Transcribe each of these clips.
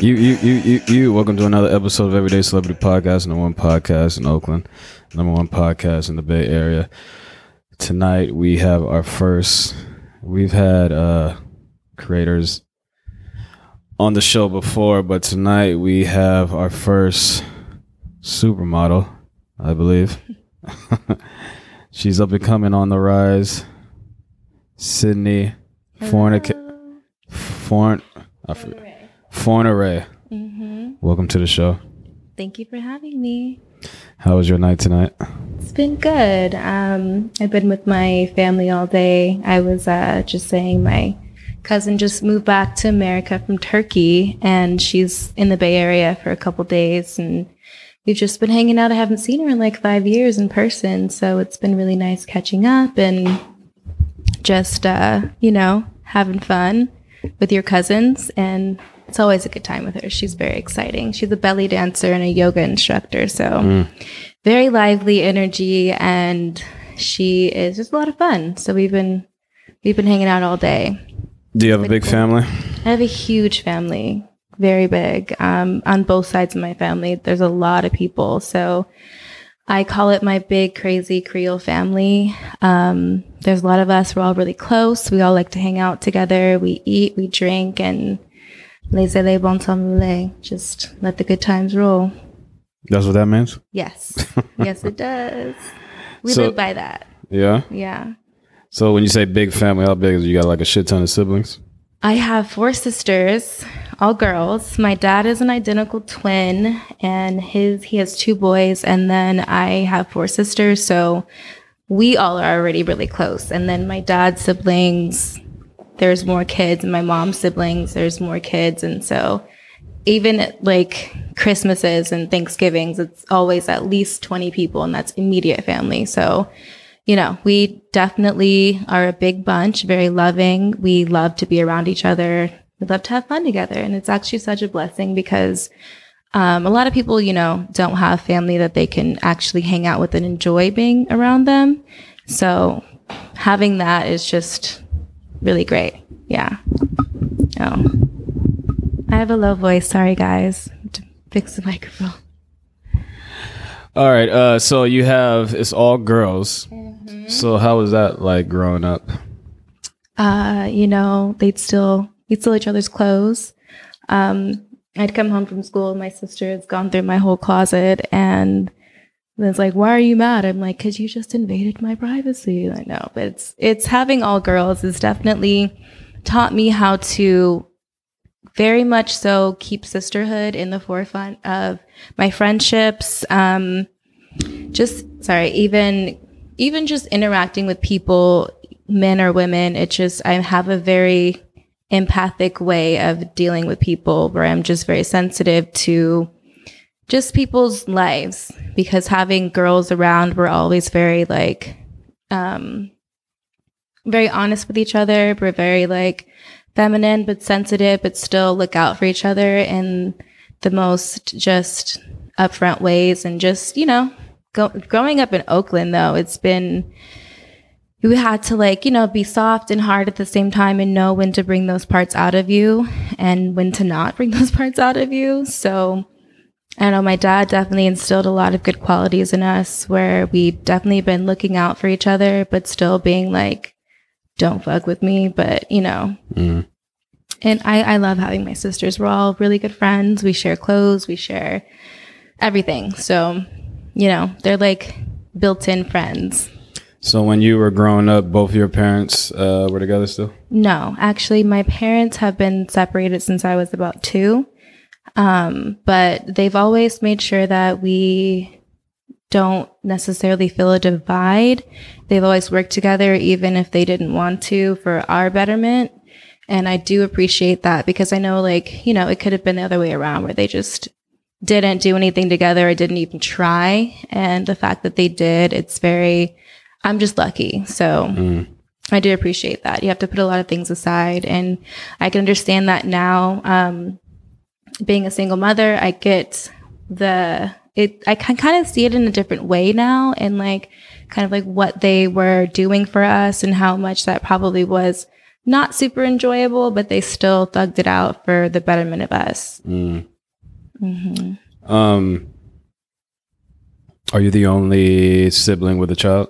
You, you, you, you, you. Welcome to another episode of Everyday Celebrity Podcast, number one podcast in Oakland, number one podcast in the Bay Area. Tonight we have our first. We've had uh creators on the show before, but tonight we have our first supermodel, I believe. She's up and coming on the rise. Sydney Fornica, Forn, I forget. Forneray. Mm-hmm. Welcome to the show. Thank you for having me. How was your night tonight? It's been good. Um, I've been with my family all day. I was uh, just saying my cousin just moved back to America from Turkey, and she's in the Bay Area for a couple days, and we've just been hanging out. I haven't seen her in like five years in person, so it's been really nice catching up and just uh, you know having fun with your cousins and it's always a good time with her. She's very exciting. She's a belly dancer and a yoga instructor. So mm. very lively energy and she is just a lot of fun. So we've been we've been hanging out all day. Do you have a big family? I have a huge family. Very big. Um, on both sides of my family. There's a lot of people. So I call it my big crazy Creole family. Um, there's a lot of us. We're all really close. We all like to hang out together. We eat, we drink, and Laissez-les bon temps Just let the good times roll. That's what that means? Yes. yes, it does. We so, live by that. Yeah? Yeah. So when you say big family, how big is it? You got like a shit ton of siblings? I have four sisters, all girls. My dad is an identical twin and his he has two boys and then I have four sisters, so we all are already really close. And then my dad's siblings, there's more kids and my mom's siblings there's more kids and so even like christmases and thanksgivings it's always at least 20 people and that's immediate family. So you know we definitely are a big bunch very loving. We love to be around each other. We love to have fun together and it's actually such a blessing because um, a lot of people you know don't have family that they can actually hang out with and enjoy being around them. So having that is just really great. Yeah. Oh. I have a low voice. Sorry, guys. To fix the microphone. All right. Uh, so you have it's all girls. Mm-hmm. So how was that like growing up? Uh, you know, they'd still we'd steal each other's clothes. Um, I'd come home from school my sister has gone through my whole closet and and it's like, why are you mad? I'm like, cause you just invaded my privacy. I know, but it's, it's having all girls has definitely taught me how to very much so keep sisterhood in the forefront of my friendships. Um, just, sorry, even, even just interacting with people, men or women, it just, I have a very empathic way of dealing with people where I'm just very sensitive to just people's lives because having girls around we're always very like um very honest with each other. We're very like feminine but sensitive but still look out for each other in the most just upfront ways. And just you know go, growing up in oakland though it's been we had to like you know be soft and hard at the same time and know when to bring those parts out of you and when to not bring those parts out of you. So I know my dad definitely instilled a lot of good qualities in us where we've definitely been looking out for each other, but still being like, don't fuck with me. But, you know, mm. and I, I love having my sisters. We're all really good friends. We share clothes, we share everything. So, you know, they're like built in friends. So when you were growing up, both your parents uh, were together still? No, actually, my parents have been separated since I was about two. Um, but they've always made sure that we don't necessarily feel a divide. They've always worked together, even if they didn't want to, for our betterment. And I do appreciate that because I know, like, you know, it could have been the other way around where they just didn't do anything together or didn't even try. And the fact that they did, it's very, I'm just lucky. So Mm. I do appreciate that. You have to put a lot of things aside. And I can understand that now. Um, being a single mother, I get the, it, I can kind of see it in a different way now and like kind of like what they were doing for us and how much that probably was not super enjoyable, but they still thugged it out for the betterment of us. Mm. hmm Um, are you the only sibling with a child?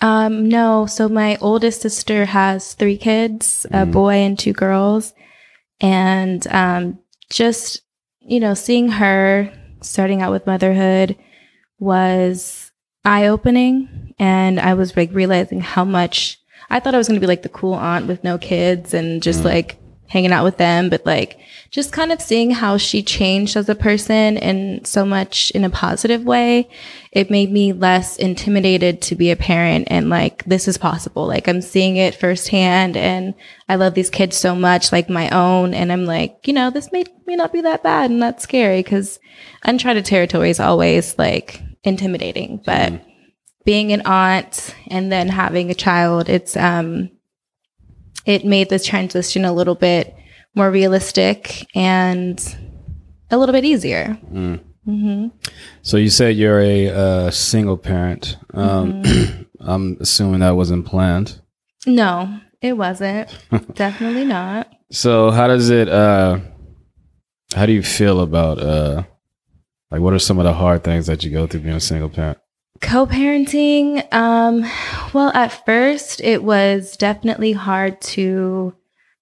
Um, no. So my oldest sister has three kids, a Mm. boy and two girls. And um, just, you know, seeing her starting out with motherhood was eye opening. And I was like realizing how much I thought I was going to be like the cool aunt with no kids and just Mm. like hanging out with them. But like just kind of seeing how she changed as a person and so much in a positive way it made me less intimidated to be a parent and like this is possible like i'm seeing it firsthand and i love these kids so much like my own and i'm like you know this may may not be that bad and that's scary because uncharted territory is always like intimidating but Mhm. being an aunt and then having a child it's um it made this transition a little bit more realistic and a little bit easier Mm. hmm So you said you're a uh, single parent. Um, I'm assuming that wasn't planned. No, it wasn't. Definitely not. So how does it? Uh, how do you feel about? Uh, like, what are some of the hard things that you go through being a single parent? Co-parenting, um, well, at first it was definitely hard to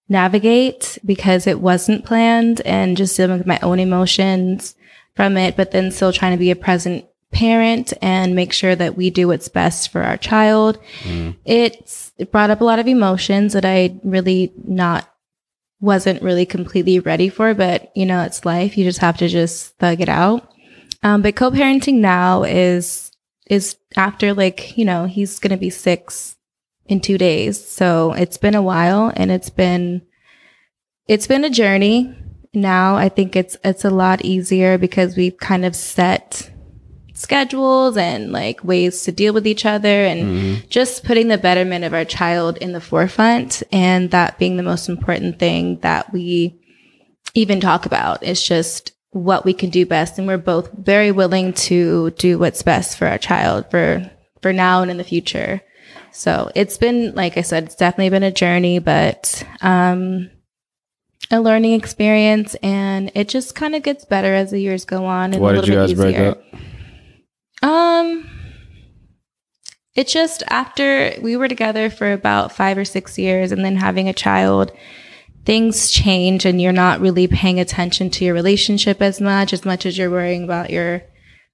navigate because it wasn't planned and just dealing with my own emotions from it, but then still trying to be a present parent and make sure that we do what's best for our child. Mm. It's it brought up a lot of emotions that I really not wasn't really completely ready for, but you know, it's life. You just have to just thug it out. Um, but co-parenting now is is after like, you know, he's gonna be six in two days. So it's been a while and it's been it's been a journey. Now I think it's it's a lot easier because we've kind of set schedules and like ways to deal with each other and Mhm. just putting the betterment of our child in the forefront and that being the most important thing that we even talk about is just what we can do best and we're both very willing to do what's best for our child for for now and in the future so it's been like i said it's definitely been a journey but um a learning experience and it just kind of gets better as the years go on and Why a did you guys break up? Um, it's just after we were together for about five or six years and then having a child, things change and you're not really paying attention to your relationship as much, as much as you're worrying about your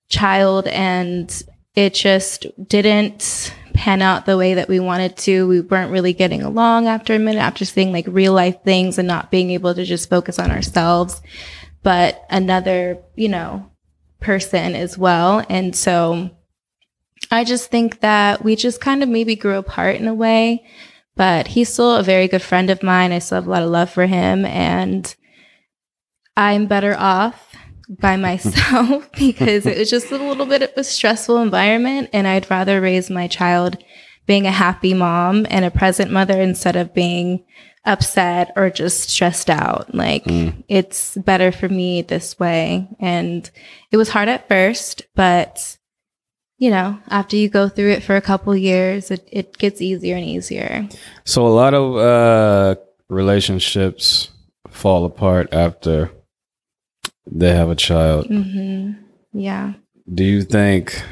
child. And it just didn't pan out the way that we wanted to. We weren't really getting along after a minute, after seeing like real life things and not being able to just focus on ourselves, but another, you know, person as well. And so I just think that we just kind of maybe grew apart in a way, but he's still a very good friend of mine. I still have a lot of love for him and I'm better off by myself because it was just a little bit of a stressful environment and I'd rather raise my child being a happy mom and a present mother instead of being upset or just stressed out. Like Mm. it's better for me this way. And it was hard at first, but you know, after you go through it for a couple years, it, it gets easier and easier. So a lot of uh, relationships fall apart after they have a child. hmm Yeah. Do you think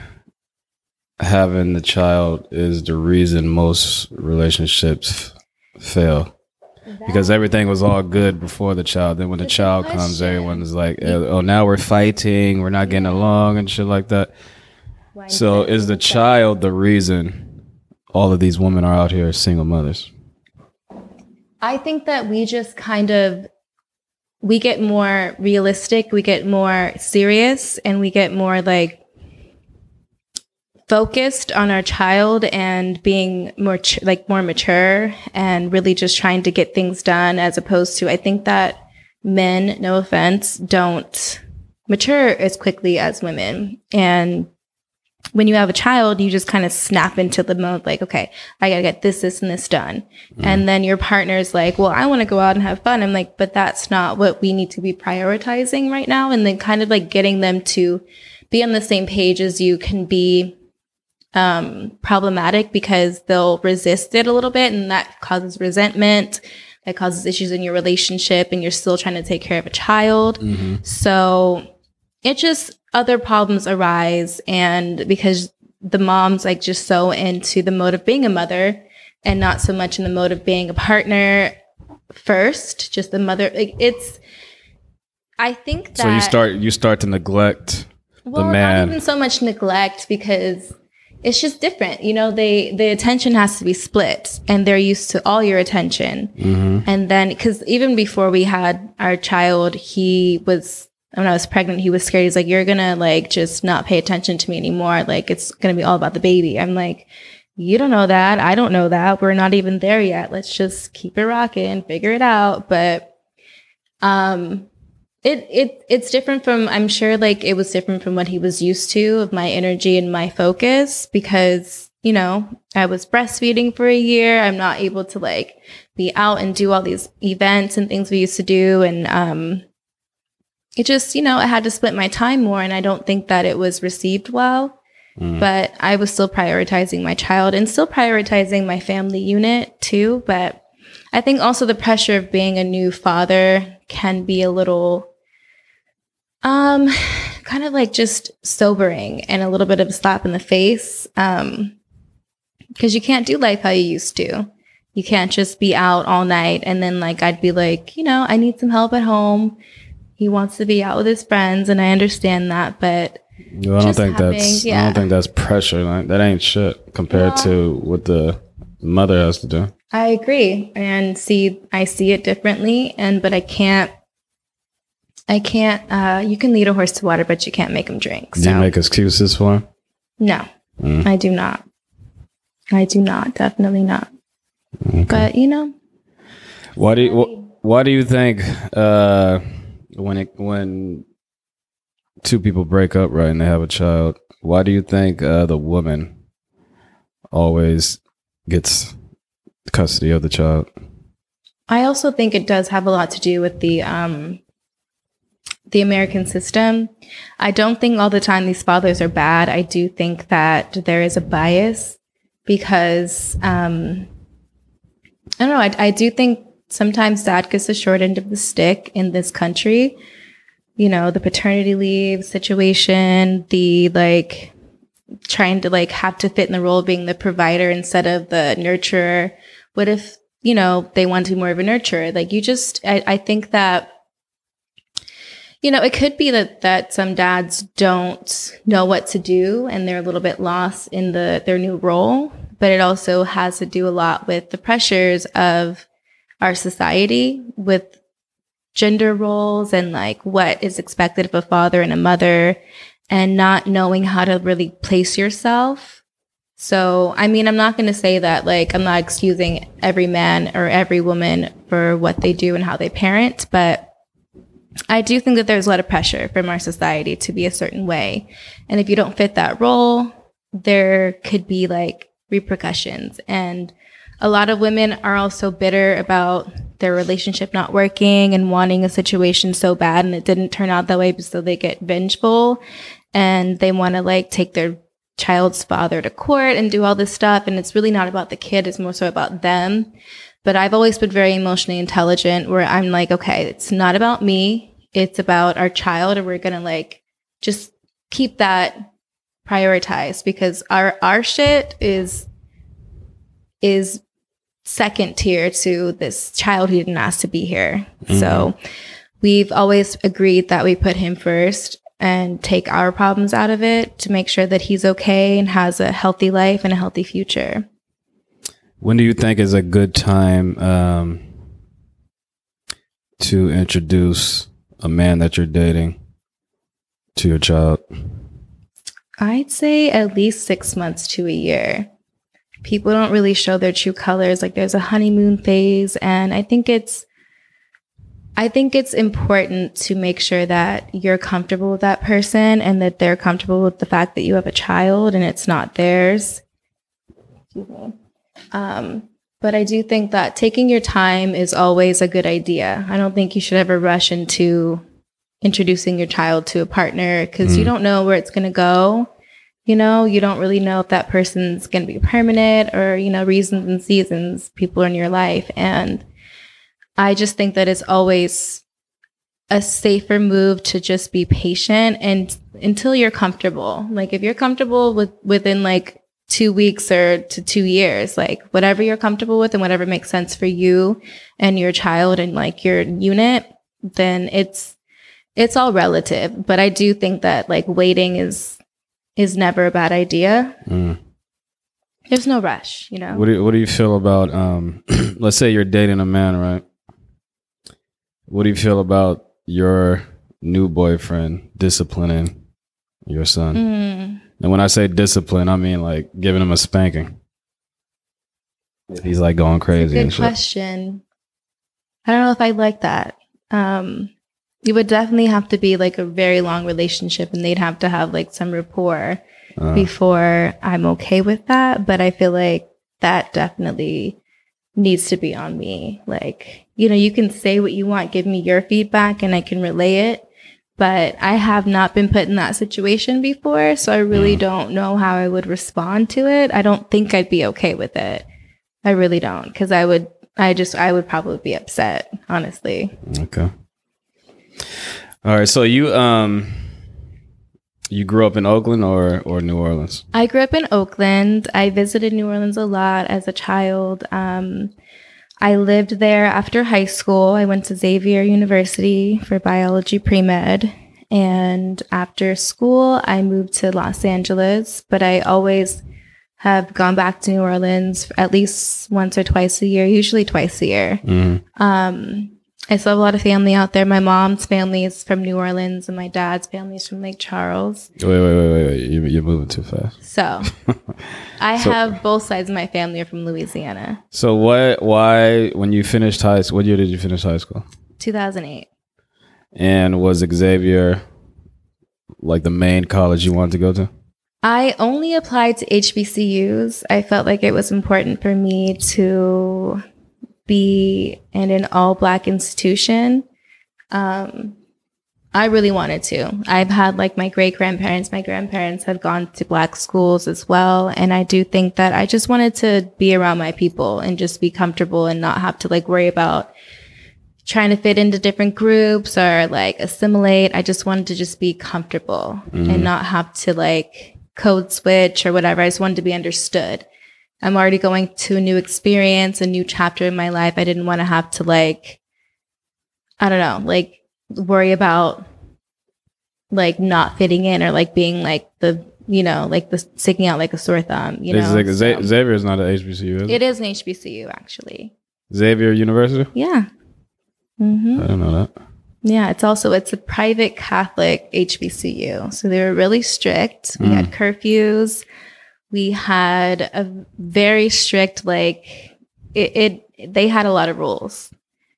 having the child is the reason most relationships f- fail? Because everything was all good before the child. Then when the child comes, everyone's like, "Oh, now we're fighting. We're not getting along and shit like that." So is the child the reason all of these women are out here as single mothers? I think that we just kind of we get more realistic, we get more serious, and we get more like focused on our child and being more ch- like more mature and really just trying to get things done as opposed to I think that men, no offense, don't mature as quickly as women. And when you have a child, you just kind of snap into the mode like, okay, I gotta get this, this, and this done. Mm. And then your partner's like, well, I wanna go out and have fun. I'm like, but that's not what we need to be prioritizing right now. And then kind of like getting them to be on the same page as you can be um, problematic because they'll resist it a little bit and that causes resentment that causes issues in your relationship and you're still trying to take care of a child mm-hmm. so it just other problems arise and because the mom's like just so into the mode of being a mother and not so much in the mode of being a partner first just the mother like it's i think that so you start you start to neglect well, the man not even so much neglect because it's just different. You know, they the attention has to be split and they're used to all your attention. Mm-hmm. And then cuz even before we had our child, he was when I was pregnant, he was scared. He's like, "You're going to like just not pay attention to me anymore. Like it's going to be all about the baby." I'm like, "You don't know that. I don't know that. We're not even there yet. Let's just keep it rocking, figure it out." But um it it it's different from I'm sure like it was different from what he was used to of my energy and my focus because you know I was breastfeeding for a year I'm not able to like be out and do all these events and things we used to do and um it just you know I had to split my time more and I don't think that it was received well mm. but I was still prioritizing my child and still prioritizing my family unit too but I think also the pressure of being a new father can be a little um, kind of like just sobering and a little bit of a slap in the face. Um, because you can't do life how you used to. You can't just be out all night and then like I'd be like, you know, I need some help at home. He wants to be out with his friends, and I understand that, but I don't think having, that's yeah. I don't think that's pressure. Like, that ain't shit compared to what the mother has to do. I agree, and see, I see it differently, and but I can't I can't. Uh, you can lead a horse to water, but you can't make him drink. So. Do you make excuses for him? No, mm. I do not. I do not. Definitely not. Okay. But you know, why do you, why do you think uh, when it when two people break up right and they have a child, why do you think uh, the woman always gets custody of the child? I also think it does have a lot to do with the um, the American system. I don't think all the time these fathers are bad. I do think that there is a bias because um, I don't know. I, I do think sometimes dad gets the short end of the stick in this country. You know, the paternity leave situation, the like trying to like have to fit in the role of being the provider instead of the nurturer. What if, you know, they want to be more of a nurturer? Like you just, I, I think that you know, it could be that that some dads don't know what to do and they're a little bit lost in the their new role, but it also has to do a lot with the pressures of our society with gender roles and like what is expected of a father and a mother and not knowing how to really place yourself. So, I mean, I'm not going to say that like I'm not excusing every man or every woman for what they do and how they parent, but I do think that there's a lot of pressure from our society to be a certain way. And if you don't fit that role, there could be like repercussions. And a lot of women are also bitter about their relationship not working and wanting a situation so bad and it didn't turn out that way, so they get vengeful and they want to like take their child's father to court and do all this stuff. And it's really not about the kid, it's more so about them. But I've always been very emotionally intelligent where I'm like, okay, it's not about me. It's about our child. And we're going to like just keep that prioritized because our, our shit is, is second tier to this child who didn't ask to be here. Mm-hmm. So we've always agreed that we put him first and take our problems out of it to make sure that he's okay and has a healthy life and a healthy future. When do you think is a good time um, to introduce a man that you're dating to your child? I'd say at least six months to a year. People don't really show their true colors. Like there's a honeymoon phase, and I think it's I think it's important to make sure that you're comfortable with that person and that they're comfortable with the fact that you have a child and it's not theirs. Excuse me. Um, but I do think that taking your time is always a good idea. I don't think you should ever rush into introducing your child to a partner because you Mm. don't know where it's going to go. You know, you don't really know if that person's going to be permanent or, you know, reasons and seasons people are in your life. And I just think that it's always a safer move to just be patient and until you're comfortable. Like if you're comfortable with within like two weeks or to two years, like whatever you're comfortable with and whatever makes sense for you and your child and like your unit, then it's it's all relative. But I do think that like waiting is is never a bad idea. Mm. There's no rush, you know. What do you, what do you feel about um let's say you're dating a man, right? What do you feel about your new boyfriend disciplining your son? Mm. And when I say discipline, I mean like giving him a spanking. He's like going crazy Good question. I don't know if I like that. Um, it would definitely have to be like a very long relationship, and they'd have to have like some rapport Uh, before I'm okay with that. But I feel like that definitely needs to be on me. Like, you know, you can say what you want, give me your feedback, and I can relay it. But I have not been put in that situation before, so I really Mm. don't know how I would respond to it. I don't think I'd be okay with it. I really don't, because I would, I just, I would probably be upset, honestly. Okay. All right. So you um you grew up in Oakland or or New Orleans? I grew up in Oakland. I visited New Orleans a lot as a child. Um, I lived there after high school. I went to Xavier University for biology pre med. And after school, I moved to Los Angeles, but I always have gone back to New Orleans at least once or twice a year, usually twice a year. Mm. Um, I still have a lot of family out there. My mom's family is from New Orleans, and my dad's family is from Lake Charles. Wait, wait, wait, wait, wait. You, you're moving too fast. So I So- have both sides of my family are from Louisiana. So what? Why? When you finished high school, what year did you finish high school? 2008. And was Xavier like the main college you wanted to go to? I only applied to HBCUs. I felt like it was important for me to be in an all black institution. Um, I really wanted to. I've had like my great grandparents, my grandparents had gone to black schools as well. And I do think that I just wanted to be around my people and just be comfortable and not have to like worry about trying to fit into different groups or like assimilate. I just wanted to just be comfortable and not have to like code switch or whatever. I just wanted to be understood. I'm already going to a new experience, a new chapter in my life. I didn't want to have to like, I don't know, like worry about like not fitting in or like being like the, you know, like the sticking out like a sore thumb, you know. Is it- So- Xavier is not an HBCU, is it? it is an HBCU actually. Xavier University? Yeah. hmm I don't know that. Yeah, it's also it's a private Catholic HBCU. So they were really strict. We had curfews. We had a very strict like it, it they had a lot of rules.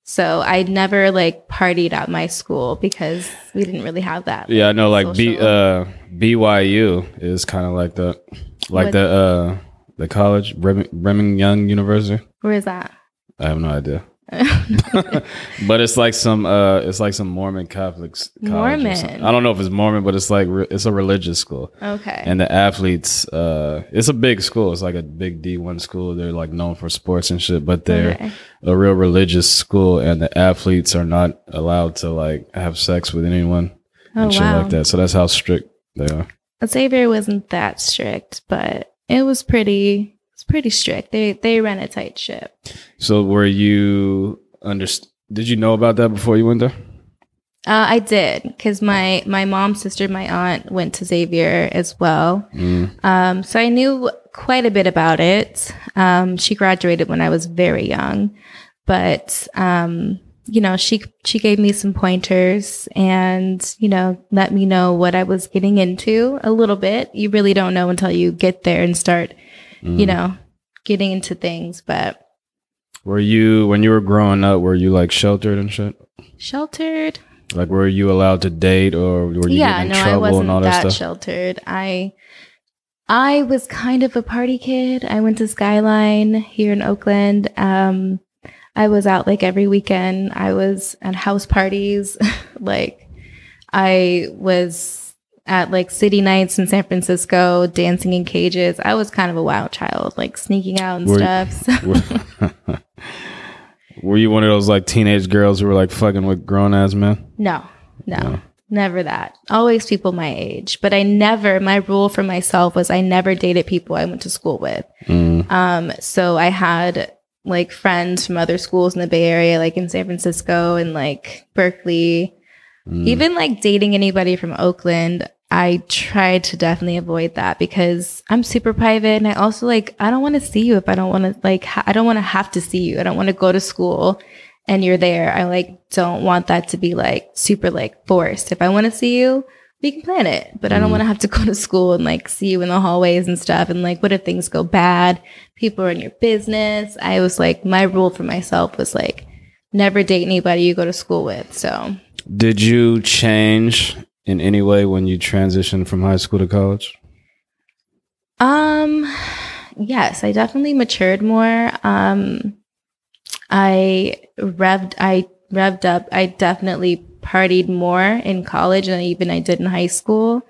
So I never like partied at my school because we didn't really have that. Yeah, I know. Like B, uh, BYU is kind of like the, like What- the, uh, the college, Brigham Young University. Where is that? I have no idea, but it's like some, uh, it's like some Mormon Catholics. college. Mormon. I don't know if it's Mormon, but it's like re- it's a religious school, okay. and the athletes, uh, it's a big school. It's like a big D one school. They're like known for sports and shit, but they're Okay. a real religious school, and the athletes are not allowed to like have sex with anyone Oh and shit wow. like that. So that's how strict they are. Xavier wasn't that strict, but it was pretty pretty strict. They they ran a tight ship. So were you under? Did you know about that before you went there? Uh, I did because my my mom's sister, my aunt, went to Xavier as well. Mm. Um, so I knew quite a bit about it. Um, she graduated when I was very young, but um, you know, she she gave me some pointers and you know let me know what I was getting into a little bit. You really don't know until you get there and start, Mm. you know, getting into things. But Were you when you were growing up? Were you like sheltered and shit? Sheltered. Like, were you allowed to date, or were you yeah, in no, I trouble wasn't and all that, that stuff? sheltered. I I was kind of a party kid. I went to Skyline here in Oakland. Um, I was out like every weekend. I was at house parties. like I was at like city nights in San Francisco, dancing in cages. I was kind of a wild child, like sneaking out and Were- stuff. So- were, were you one of those like teenage girls who were like fucking with grown ass men? No, no, No. never that. Always people my age. But I never, my rule for myself was I never dated people I went to school with. Mm. Um, so I had like friends from other schools in the Bay Area, like in San Francisco and like Berkeley. Mm. Even like dating anybody from Oakland, I tried to definitely avoid that because I'm super private and I also like I don't want to see you if I don't want to like ha- I don't want to have to see you. I don't want to go to school and you're there. I like don't want that to be like super like forced. If I want to see you, we can plan it, but I don't Mhm. want to have to go to school and like see you in the hallways and stuff. And like, what if things go bad? People are in your business. I was like, my rule for myself was like, never date anybody you go to school with. So Did you change in any way when you transitioned from high school to college? Um yes, I definitely matured more. Um I revved I revved up. I definitely partied more in college than even I did in high school.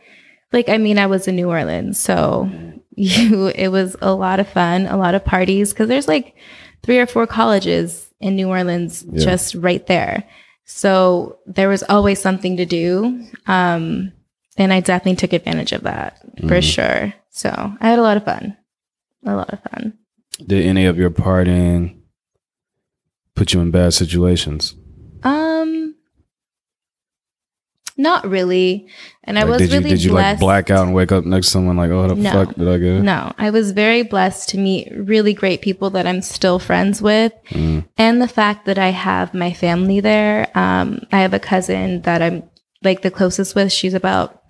Like I mean I was in New Orleans, so you it was a lot of fun, a lot of parties cuz there's like three or four colleges in New Orleans Yeah. just right there. So there was always something to do. Um and I definitely took advantage of that for Mhm. sure. So I had a lot of fun. A lot of fun. Did any of your partying put you in bad situations? Um, not really. And I was did you really did you blessed. like black out and wake up next to someone like, oh, the No. fuck did I get? No, I was very blessed to meet really great people that I'm still friends with. Mm. And the fact that I have my family there. Um, I have a cousin that I'm like the closest with. She's about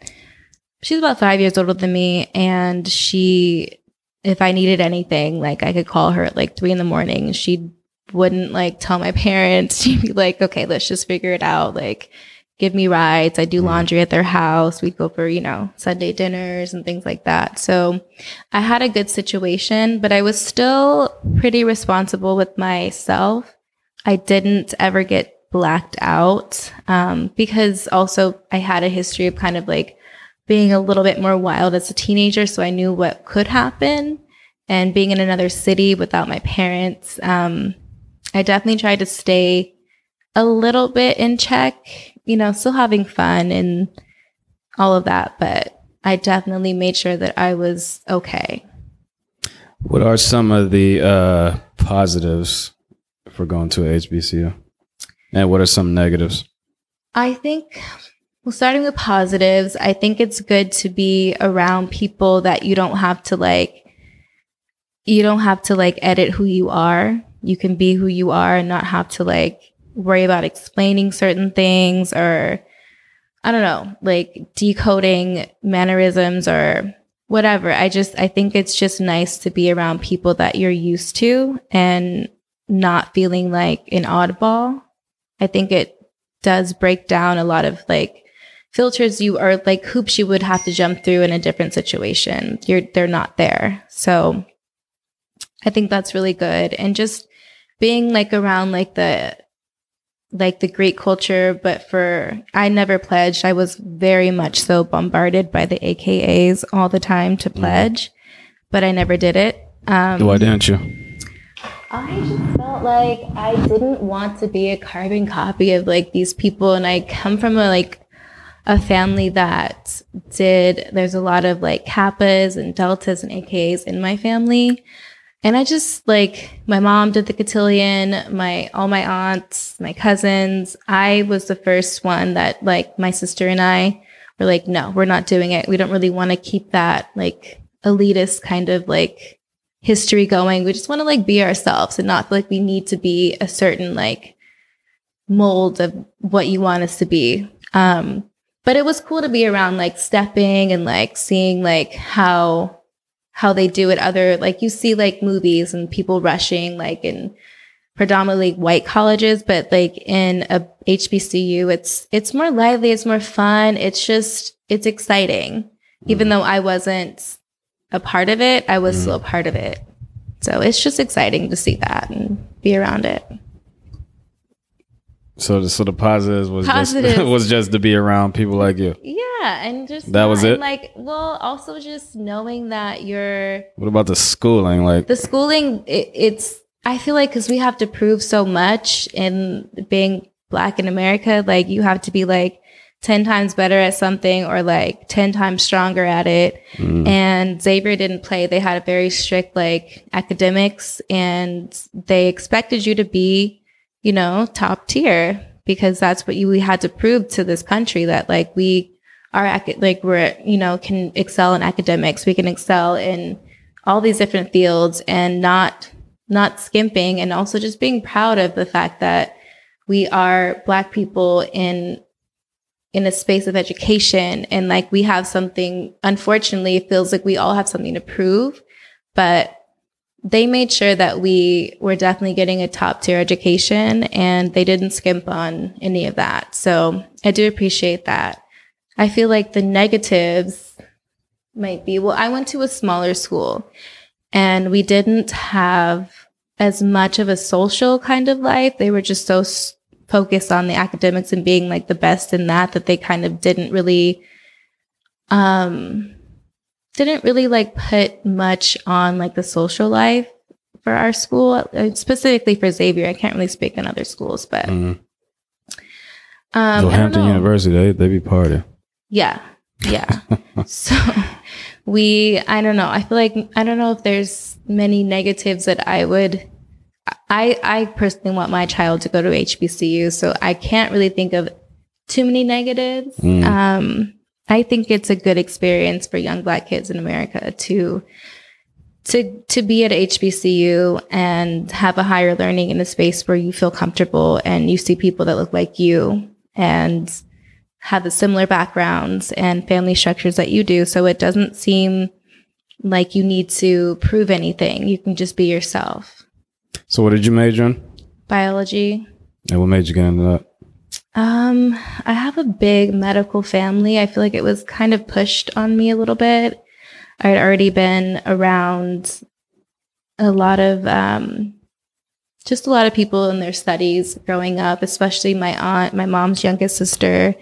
she's about five years older than me, and she, if I needed anything, like I could call her at like three in the morning. She wouldn't like tell my parents. She'd be like, "Okay, let's just figure it out." Like, give me rides. I do Mhm. laundry at their house. We'd go for you know Sunday dinners and things like that. So I had a good situation, but I was still pretty responsible with myself. I didn't ever get blacked out um, because also I had a history of kind of like being a little bit more wild as a teenager. So I knew what could happen. And being in another city without my parents, um, I definitely tried to stay a little bit in check, you know, still having fun and all of that. But I definitely made sure that I was okay. What are some of the uh, positives for going to a HBCU? And what are some negatives? I think, well, starting with positives, I think it's good to be around people that you don't have to like, you don't have to like edit who you are. You can be who you are and not have to like worry about explaining certain things or, I don't know, like decoding mannerisms or whatever. I just, I think it's just nice to be around people that you're used to and not feeling like an oddball. I think it does break down a lot of like filters you are like hoops you would have to jump through in a different situation. You're they're not there. So I think that's really good. And just being like around like the like the Greek culture, but for I never pledged. I was very much so bombarded by the AKAs all the time to pledge, but I never did it. Um, Why didn't you? I just felt like I didn't want to be a carbon copy of like these people, and I come from a like a family that did. There's a lot of like kappas and deltas and AKAs in my family, and I just like my mom did the cotillion. My all my aunts, my cousins. I was the first one that like my sister and I were like, no, we're not doing it. We don't really want to keep that like elitist kind of like history going. We just want to like be ourselves and not like we need to be a certain like mold of what you want us to be. Um, but it was cool to be around like stepping and like seeing like how how they do it other like you see like movies and people rushing like and predominantly white colleges, but like in a HBCU, it's it's more lively, it's more fun, it's just it's exciting. Even though I wasn't a part of it, I was mm. still a part of it. So it's just exciting to see that and be around it. So, the, so the positives was just was just to be around people like you. Yeah, and just That was it? Like, well, also just knowing that you're What about the schooling? Like, the schooling. It, it's I feel like because we have to prove so much in being black in America, like you have to be like ten times better at something or like ten times stronger at it. mm, And Xavier didn't play. They had a very strict like academics, and they expected you to be, you know, top tier because that's what you we had to prove to this country that like we are like we're you know can excel in academics. We can excel in all these different fields and not not skimping and also just being proud of the fact that we are black people in in a space of education and like we have something unfortunately it feels like we all have something to prove but they made sure that we were definitely getting a top tier education and they didn't skimp on any of that. So i do appreciate that. I feel like the negatives might be well i went to a smaller school and we didn't have as much of a social kind of life. They were just so s- focused on the academics and being like the best in that that they kind of didn't really um didn't really like put much on like the social life for our school uh, specifically for Xavier I can't really speak on other schools but mm. um don't Hampton. University, they they be party. Yeah. Yeah. so we, I don't know. I feel like, I don't know if there's many negatives that I would, I, I personally want my child to go to HBCU. So I can't really think of too many negatives. Mm. Um, I think it's a good experience for young black kids in America to, to, to be at HBCU and have a higher learning in a space where you feel comfortable and you see people that look like you and have the similar backgrounds and family structures that you do. So it doesn't seem like you need to prove anything. You can just be yourself. So, what did you major in? Biology. And what made you get into that? Um, I have a big medical family. I feel like it was kind of pushed on me a little bit. I had already been around a lot of um, just a lot of people in their studies growing up, especially my aunt, my mom's youngest sister.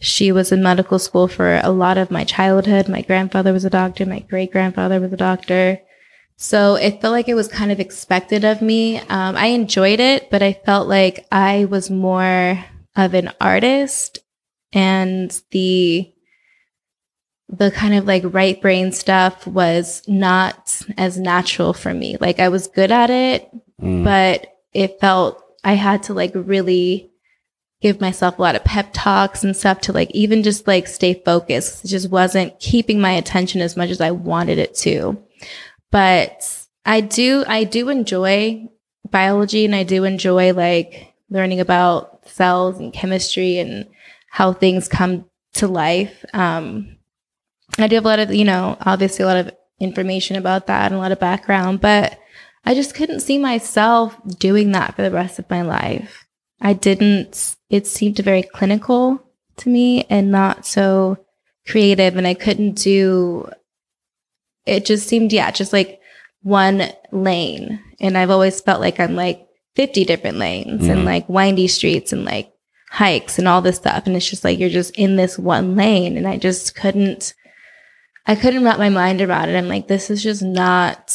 She was in medical school for a lot of my childhood. My grandfather was a doctor. My great grandfather was a doctor. So it felt like it was kind of expected of me. Um, I enjoyed it, but I felt like I was more of an artist and the the kind of like right brain stuff was not as natural for me. Like I was good at it, Mm. but it felt I had to like really give myself a lot of pep talks and stuff to like even just like stay focused. It just wasn't keeping my attention as much as I wanted it to. But I do I do enjoy biology and I do enjoy like learning about cells and chemistry and how things come to life. Um I do have a lot of, you know, obviously a lot of information about that and a lot of background, but I just couldn't see myself doing that for the rest of my life. I didn't, it seemed very clinical to me and not so creative. And I couldn't do, it just seemed, yeah, just like one lane. And I've always felt like I'm like 50 different lanes Mhm. and like windy streets and like hikes and all this stuff. And it's just like you're just in this one lane. And I just couldn't, I couldn't wrap my mind around it. I'm like, this is just not.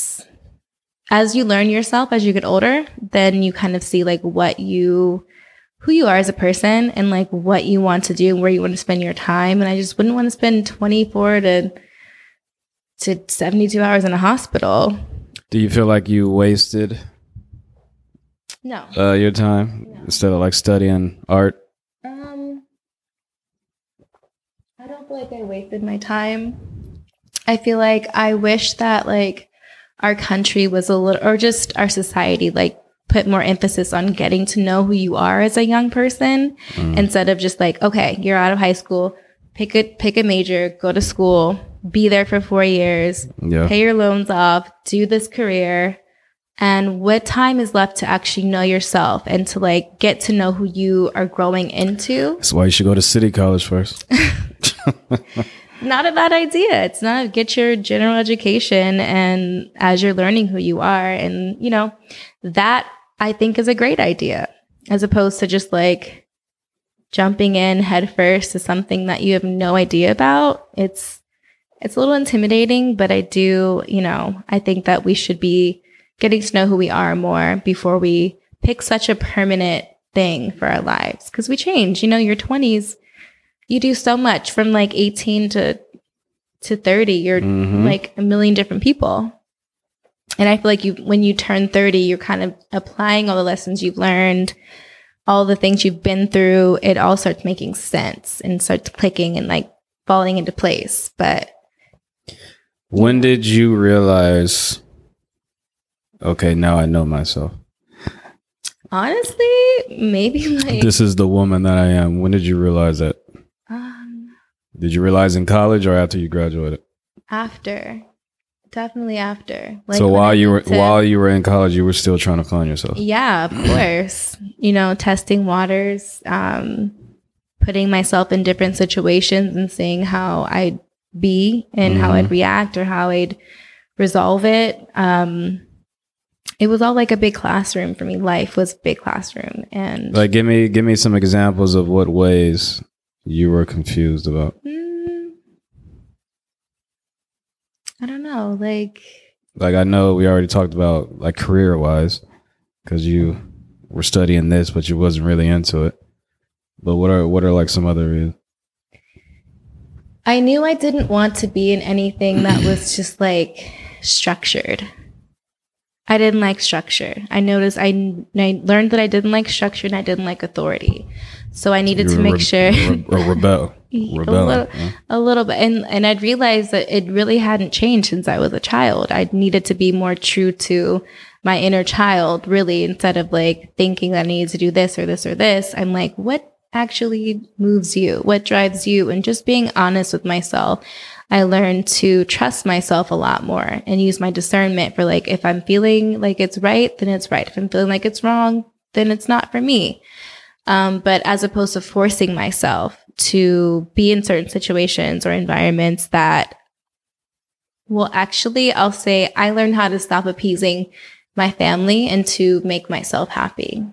As you learn yourself as you get older, then you kind of see like what you, who you are as a person and like what you want to do and where you want to spend your time. And I just wouldn't want to spend 24 to, to 72 hours in a hospital. Do you feel like you wasted No. uh, your time No. instead of like studying art? Um, I don't feel like I wasted my time. I feel like I wish that like our country was a little, or just our society, like put more emphasis on getting to know who you are as a young person Mm. instead of just like, okay, you're out of high school, pick a pick a major, go to school, be there for four years, Yeah. pay your loans off, do this career, and what time is left to actually know yourself and to like get to know who you are growing into. That's why you should go to city college first. not a bad idea. It's not get your general education and as you're learning who you are and you know, that I think is a great idea as opposed to just like jumping in headfirst to something that you have no idea about. It's it's a little intimidating, but I do, you know, I think that we should be getting to know who we are more before we pick such a permanent thing for our lives because we change. You know, your 20s you do so much from like 18 to to 30 you're Mhm. like a million different people and i feel like you when you turn 30 you're kind of applying all the lessons you've learned all the things you've been through it all starts making sense and starts clicking and like falling into place but When did you realize? Okay, now I know myself. honestly maybe like This is the woman that I am. When did you realize that? um, Did you realize in college or after you graduated? after definitely after like so while you were to- while you were in college, you were still trying to find yourself. Yeah, of course. You know, testing waters, um, putting myself in different situations and seeing how I'd be and how Mhm. I'd react or how I'd resolve it. Um, it was all like a big classroom for me. Life was a big classroom. And Like, give me give me some examples of what ways you were confused about. mm, I don't know, like, Like, I know we already talked about like career wise, because you were studying this, but you wasn't really into it. But what are what are like some other reasons? I knew I didn't want to be in anything that was just like structured. I didn't like structure. I noticed I, I learned that I didn't like structure and I didn't like authority. So I needed You to make re- sure re- a rebel, a little, huh? a little bit. And, and I'd realized that it really hadn't changed since I was a child. I needed to be more true to my inner child, really, instead of like thinking that I needed to do this or this or this. I'm like, what actually moves you? What drives you? And just being honest with myself. I learned to trust myself a lot more and use my discernment for like, if I'm feeling like it's right, then it's right. If I'm feeling like it's wrong, then it's not for me. Um, but as opposed to forcing myself to be in certain situations or environments that well, actually, I'll say I learned how to stop appeasing my family and to make myself happy.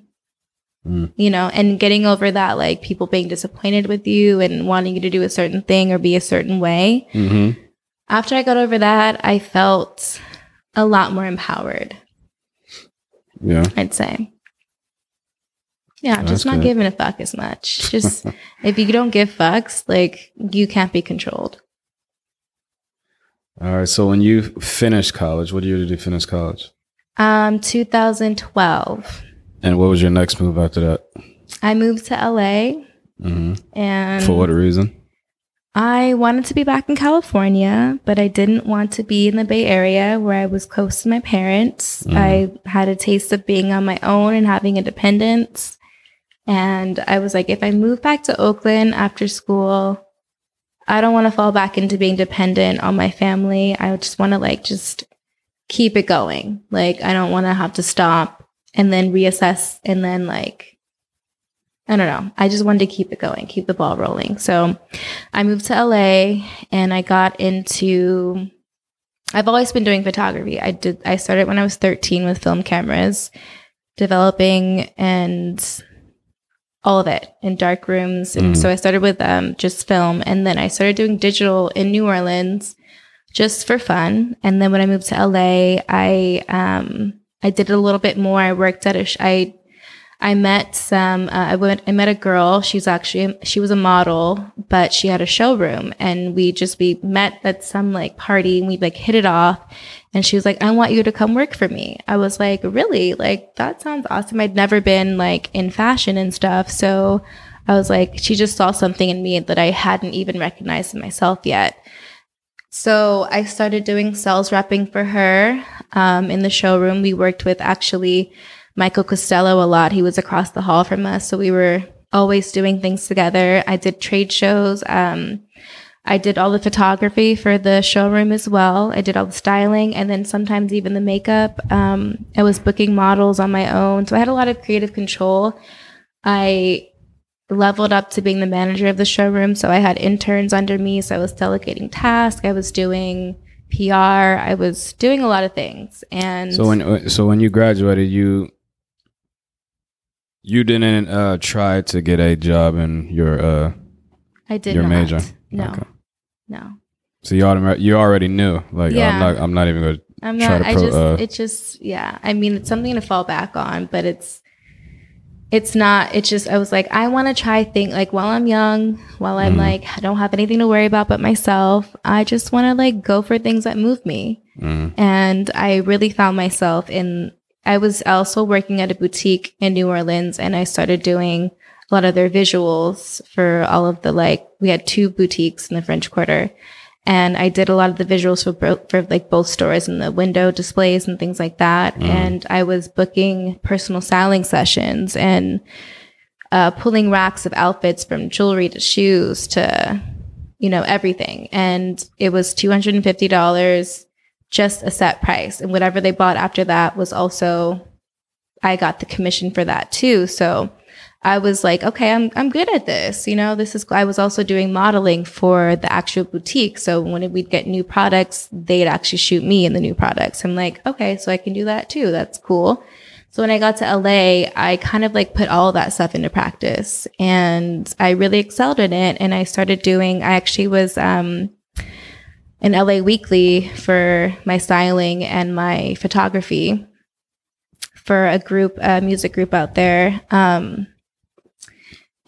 Mm. You know, and getting over that, like people being disappointed with you and wanting you to do a certain thing or be a certain way. Mm-hmm. After I got over that, I felt a lot more empowered, Yeah. I'd say. Yeah, That's just not good. giving a fuck as much. Just if you don't give fucks, like you can't be controlled. All right. So when you finished college, what year did you finish college? Um, 2012, And what was your next move after that? I moved to LA hmm and For what reason? I wanted to be back in California, but I didn't want to be in the Bay Area where I was close to my parents. Mhm. I had a taste of being on my own and having independence. And I was like, if I move back to Oakland after school, I don't want to fall back into being dependent on my family. I just want to like just keep it going. Like, I don't want to have to stop and then reassess and then like, I don't know. I just wanted to keep it going, keep the ball rolling. So I moved to LA and I got into I've always been doing photography. I did I started when I was 13 with film cameras, developing and all of it in dark rooms. And Mm. so I started with um, just film and then I started doing digital in New Orleans just for fun. And then when I moved to LA, I um I did a little bit more. I worked at a sh- I I met some. Uh, I went. I met a girl. She's actually she was a model, but she had a showroom, and we just we met at some like party, and we like hit it off. And she was like, "I want you to come work for me." I was like, "Really? Like that sounds awesome." I'd never been like in fashion and stuff, so I was like, she just saw something in me that I hadn't even recognized in myself yet. So I started doing sales repping for her um, in the showroom. We worked with actually Michael Costello a lot. He was across the hall from us. So we were always doing things together. I did trade shows. Um, I did all the photography for the showroom as well. I did all the styling and then sometimes even the makeup. Um, I was booking models on my own. So I had a lot of creative control. I leveled up to being the manager of the showroom. So I had interns under me. So I was delegating tasks. I was doing PR. I was doing a lot of things. And So when so when you graduated, you you didn't uh, try to get a job in your uh, I did your not. major. No, Okay. no. So you already you already knew like Yeah. I'm not I'm not even going to I'm Try not. to I just. uh, it just. Yeah. I mean, it's something to fall back on, but it's. It's not. It's just. I was like, I want to try think like while I'm young, while I'm Mhm. like I don't have anything to worry about but myself. I just want to like go for things that move me, mm, and I really found myself in. I was also working at a boutique in New Orleans, and I started doing a lot of their visuals for all of the like. We had two boutiques in the French Quarter, and I did a lot of the visuals for bro- for like both stores and the window displays and things like that. Mhm. And I was booking personal styling sessions and uh, pulling racks of outfits from jewelry to shoes to you know everything. And it was two hundred and fifty dollars, just a set price, and whatever they bought after that was also I got the commission for that too. So. I was like, okay, I'm I'm good at this. You know, this is. I was also doing modeling for the actual boutique. So when we'd get new products, they'd actually shoot me in the new products. I'm like, okay, so I can do that too. That's cool. So when I got to LA, I kind of like put all that stuff into practice, and I really excelled in it. And I started doing. I actually was um, in LA Weekly for my styling and my photography for a group, a music group out there. Um,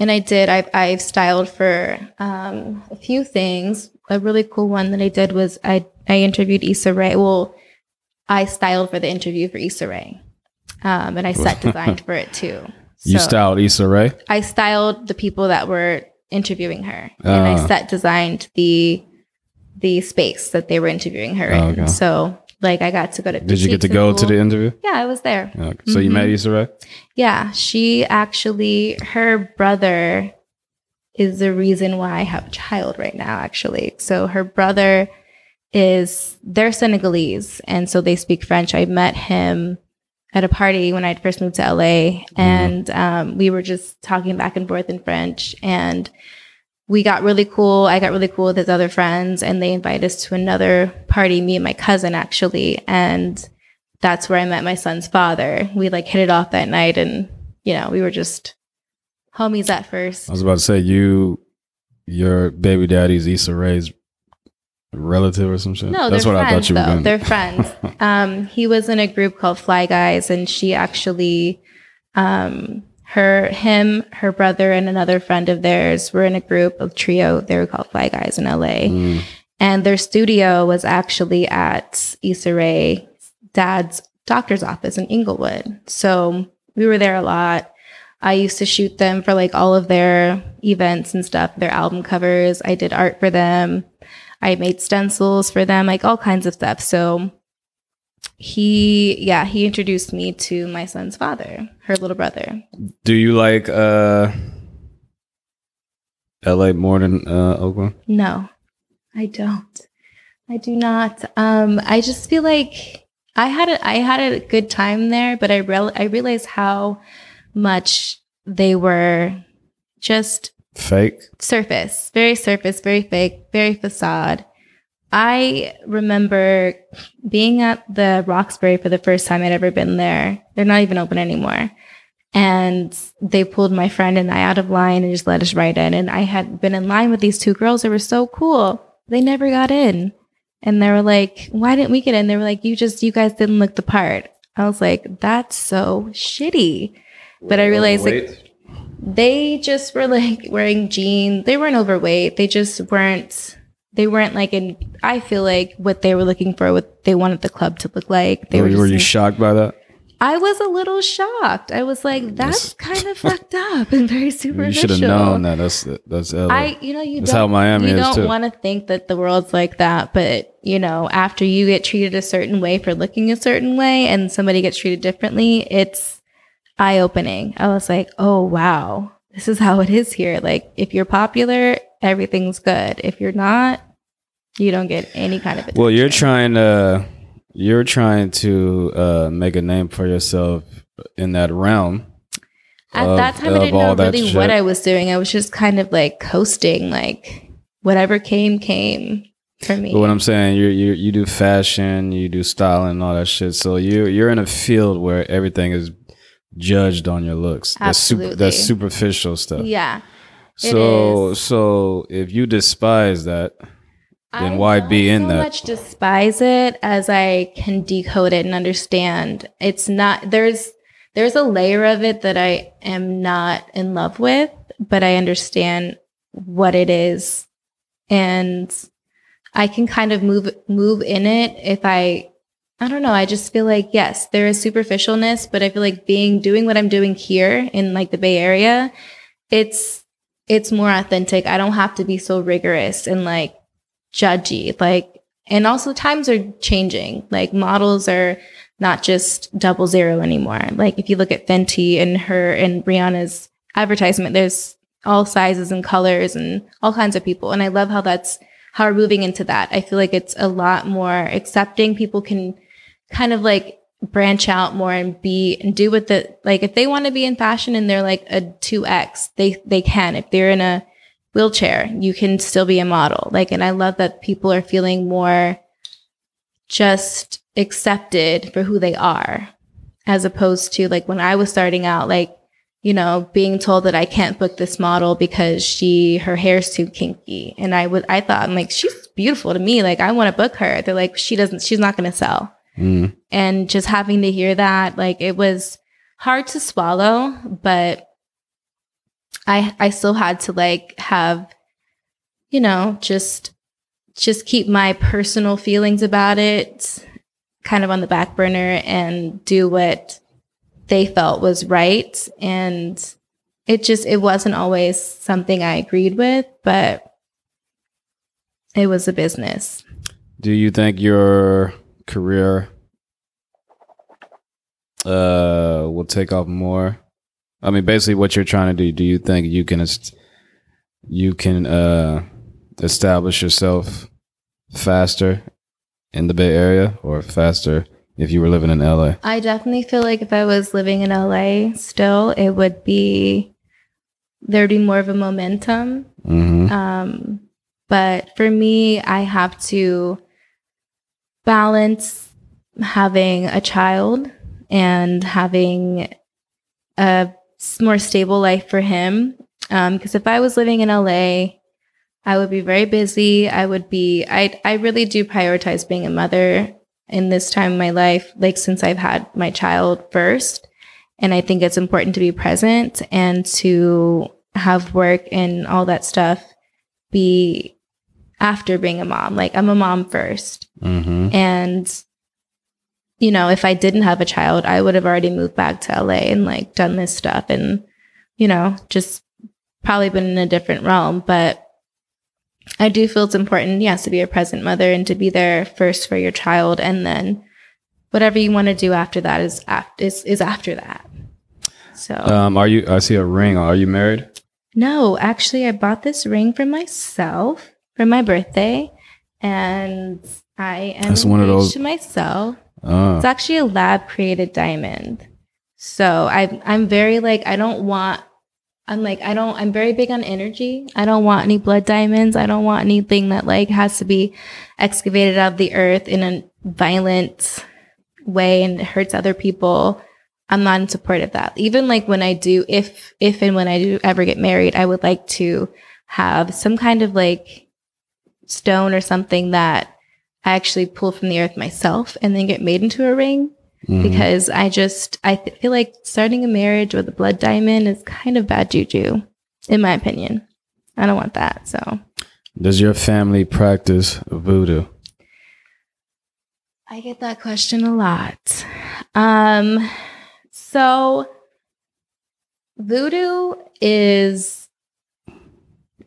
and I did. I've, I've styled for um, a few things. A really cool one that I did was I I interviewed Issa Rae. Well, I styled for the interview for Issa Rae, um, and I set designed for it too. you styled Issa Rae. I styled the people that were interviewing her, and I Ah. set designed the the space that they were interviewing her Oh, in. okay. So, like, I got to go to. Did you get to go to the interview? Yeah, I was there. Okay. So you met. Issa Rae. Yeah, she actually, her brother is the reason why I have a child right now, actually. So her brother is, they're Senegalese, and so they speak French. I met him at a party when I first moved to LA, and um, we were just talking back and forth in French, and we got really cool. I got really cool with his other friends, and they invited us to another party, me and my cousin, actually. And that's where I met my son's father. We like hit it off that night and, you know, we were just homies at first. I was about to say you, your baby daddy's Issa Rae's relative or some shit. No, that's what friends I thought you were though. going. They're friends. um, he was in a group called Fly Guys and she actually, um, her, him, her brother, and another friend of theirs were in a group of trio. They were called Fly Guys in LA. Mm. And their studio was actually at Issa Rae's dad's doctor's office in Inglewood. So we were there a lot. I used to shoot them for like all of their events and stuff, their album covers. I did art for them. I made stencils for them, like all kinds of stuff. So he, yeah, he introduced me to my son's father, her little brother. Do you like uh, L.A. more than uh, Oakland? No, I don't. I do not. Um, I just feel like I had a, I had a good time there, but I real I realized how much they were just Fake. surface, very surface, very fake, very facade. I remember being at the Roxbury for the first time I'd ever been there. They're not even open anymore. And they pulled my friend and I out of line and just let us right in. And I had been in line with these two girls that were so cool. They never got in. And they were like, why didn't we get in? They were like, you just, you guys didn't look the part. I was like, that's so shitty. But I realized like they just were like wearing jeans. They weren't overweight. They just weren't. They weren't like in. I feel like what they were looking for, what they wanted the club to look like. They were, were. were you in- shocked by that? I was a little shocked. I was like, that's kind of fucked up and very You superficial. should have known that. That's that's L.A. I, you know, you That's don't. how Miami you don't want to think that the world's like that, but you know, after you get treated a certain way for looking a certain way, and somebody gets treated differently, it's eye opening. I was like, oh wow, this is how it is here. Like, if you're popular everything's good. If you're not, you don't get any kind of attention. Well, you're trying to you're trying to uh, make a name for yourself in that realm. At of- that time, I didn't know really what. I was doing. I was just kind of like coasting, like whatever came, came for me. But what I'm saying, you you you do fashion, you do styling, all that shit. So you you're in a field where everything is judged on your looks. That's super. That's superficial stuff. yeah. So so if you despise that, Then I why be in so that? much despise it as I can decode it and understand. It's not there's there's a layer of it that I am not in love with, but I understand what it is, and I can kind of move move in it if I. I don't know. I just feel like yes, there is superficialness, but I feel like being doing what I'm doing here in like the Bay Area, it's it's more authentic. I don't have to be so rigorous and like judgy. Like and also times are changing. Like models are not just double zero anymore. Like if you look at fenty and her and rihanna's advertisement there's all sizes and colors and all kinds of people. And i love how that's how we're moving into that. I feel like it's a lot more accepting. People can kind of like branch out more and be and do what the like if they want to be in fashion and they're like a 2x they they can if they're in a wheelchair, you can still be a model. Like, and I love that people are feeling more just accepted for who they are, as opposed to like when I was starting out, like, you know, being told that I can't book this model because she, her hair's too kinky. And I would, I thought, I'm like, she's beautiful to me. Like, I want to book her. They're like, she doesn't, she's not going to sell. Mm. And just having to hear that, like, it was hard to swallow, but I I still had to like have you know just just keep my personal feelings about it kind of on the back burner and do what they felt was right and it just it wasn't always something I agreed with but it was a business. Do you think your career uh will take off more? I mean, basically, what you're trying to do. Do you think you can you can uh establish yourself faster in the Bay Area, or faster if you were living in LA? I definitely feel like if I was living in LA still, it would be there'd be more of a momentum. hmm Um, but for me, I have to balance having a child and having a more stable life for him. Um, because if I was living in LA, I would be very busy. I would be, I, I really do prioritize being a mother in this time of my life, like since I've had my child first. And I think it's important to be present and to have work and all that stuff be after being a mom. Like I'm a mom first. hmm And, you know, if I didn't have a child, I would have already moved back to LA and like done this stuff and, you know, just probably been in a different realm. But I do feel it's important, yes, to be a present mother and to be there first for your child. And then whatever you want to do after that is, af- is, is after that. So, Um, are you? I see a ring. Are you married? no, actually, I bought this ring for myself for my birthday. And I am That's one of those- to myself. Oh, It's actually a lab created diamond. So I I'm very like I don't want I'm like I don't I'm very big on energy. I don't want any blood diamonds. I don't want anything that like has to be excavated out of the earth in a violent way and hurts other people. I'm not in support of that. Even like when I do if if and when I do ever get married, I would like to have some kind of like stone or something that I actually pull from the earth myself and then get made into a ring mhm. because I just I th- feel like starting a marriage with a blood diamond is kind of bad juju, in my opinion. I don't want that. So does your family practice voodoo? I get that question a lot. Um, so voodoo is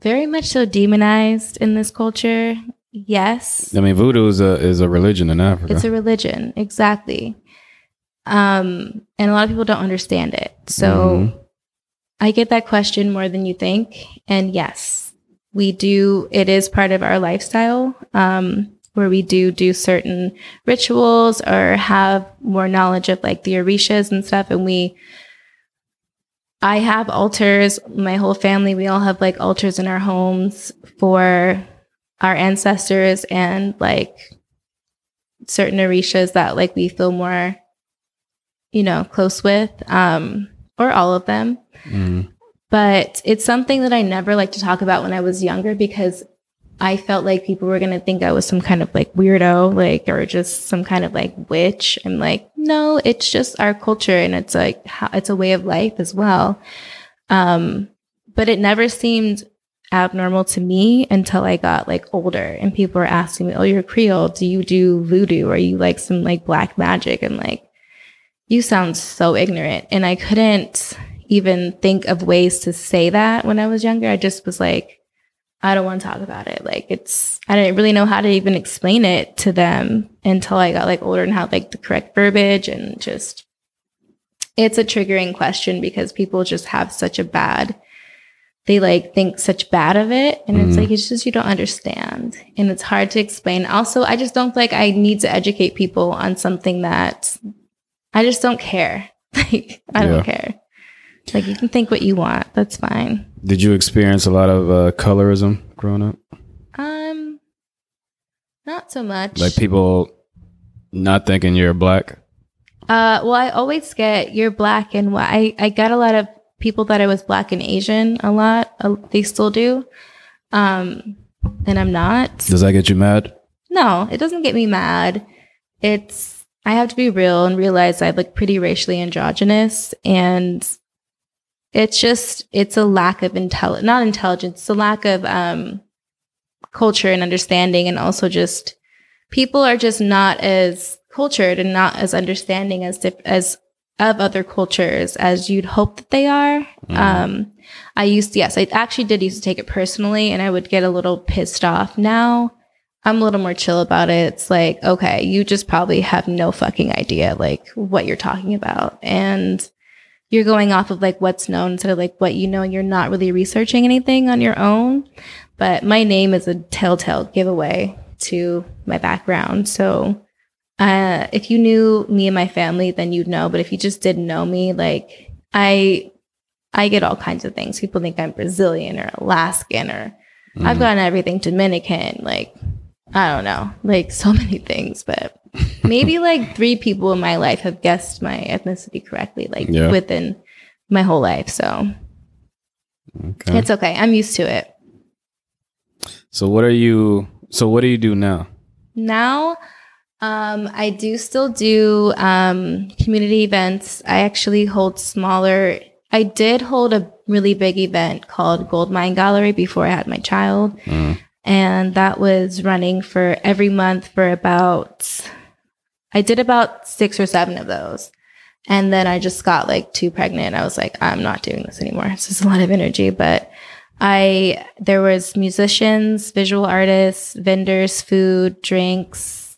very much so demonized in this culture. Yes. I mean, voodoo is a is a religion in Africa. It's a religion, exactly. Um, and a lot of people don't understand it. So Mhm. I get that question more than you think. And yes, we do, it is part of our lifestyle. Um, where we do do certain rituals or have more knowledge of like the orishas and stuff. And we, I have altars, my whole family, we all have like altars in our homes for our ancestors and like certain orishas that like we feel more, you know, close with, um, or all of them. Mm. But it's something that I never like to talk about when I was younger because I felt like people were going to think I was some kind of like weirdo, like, or just some kind of like witch. I'm like, no, it's just our culture and it's like, how, it's a way of life as well. Um, but it never seemed abnormal to me until I got like older and people were asking me, Oh, you're Creole. Do you do voodoo? Are you like some like black magic? And like, you sound so ignorant. And I couldn't even think of ways to say that when I was younger. I just was like, I don't want to talk about it. Like it's, I didn't really know how to even explain it to them until I got like older and had like the correct verbiage and just, it's a triggering question because people just have such a bad, they like think such bad of it. And it's Mhm. like, it's just, you don't understand. And it's hard to explain. Also, I just don't feel like I need to educate people on something that I just don't care. Like, I Yeah. don't care. Like, you can think what you want. That's fine. Did you experience a lot of uh, colorism growing up? Um, not so much. Like people not thinking you're black? Uh, well, I always get you're black and white. I I got a lot of people that I was black and Asian. A lot. Uh, they still do. Um, and I'm not. Does that get you mad? No, it doesn't get me mad. It's I have to be real and realize I look pretty racially androgynous and it's just it's a lack of intel not intelligence, it's a lack of um culture and understanding and also just people are just not as cultured and not as understanding as dif- as of other cultures as you'd hope that they are. Mhm. Um I used yes, I actually did used to take it personally and I would get a little pissed off. Now I'm a little more chill about it. It's like, okay, you just probably have no fucking idea like what you're talking about. And you're going off of like what's known instead of like what you know. You're not really researching anything on your own. But my name is a telltale giveaway to my background. So uh, if you knew me and my family, then you'd know. But if you just didn't know me, like I I get all kinds of things. People think I'm Brazilian or Alaskan or I've Mhm. gotten everything Dominican, like I don't know, like so many things, but maybe like three people in my life have guessed my ethnicity correctly, like Yeah. within my whole life. So Okay. it's okay. I'm used to it. So what are you? So what do you do now? Now, um, I do still do um, community events. I actually hold smaller. I did hold a really big event called Gold Mine Gallery before I had my child. Mm. And that was running for every month for about i did about six or seven of those. And then i just got like too pregnant. I was like i'm not doing this anymore. It's just a lot of energy. But i there was musicians visual artists vendors food drinks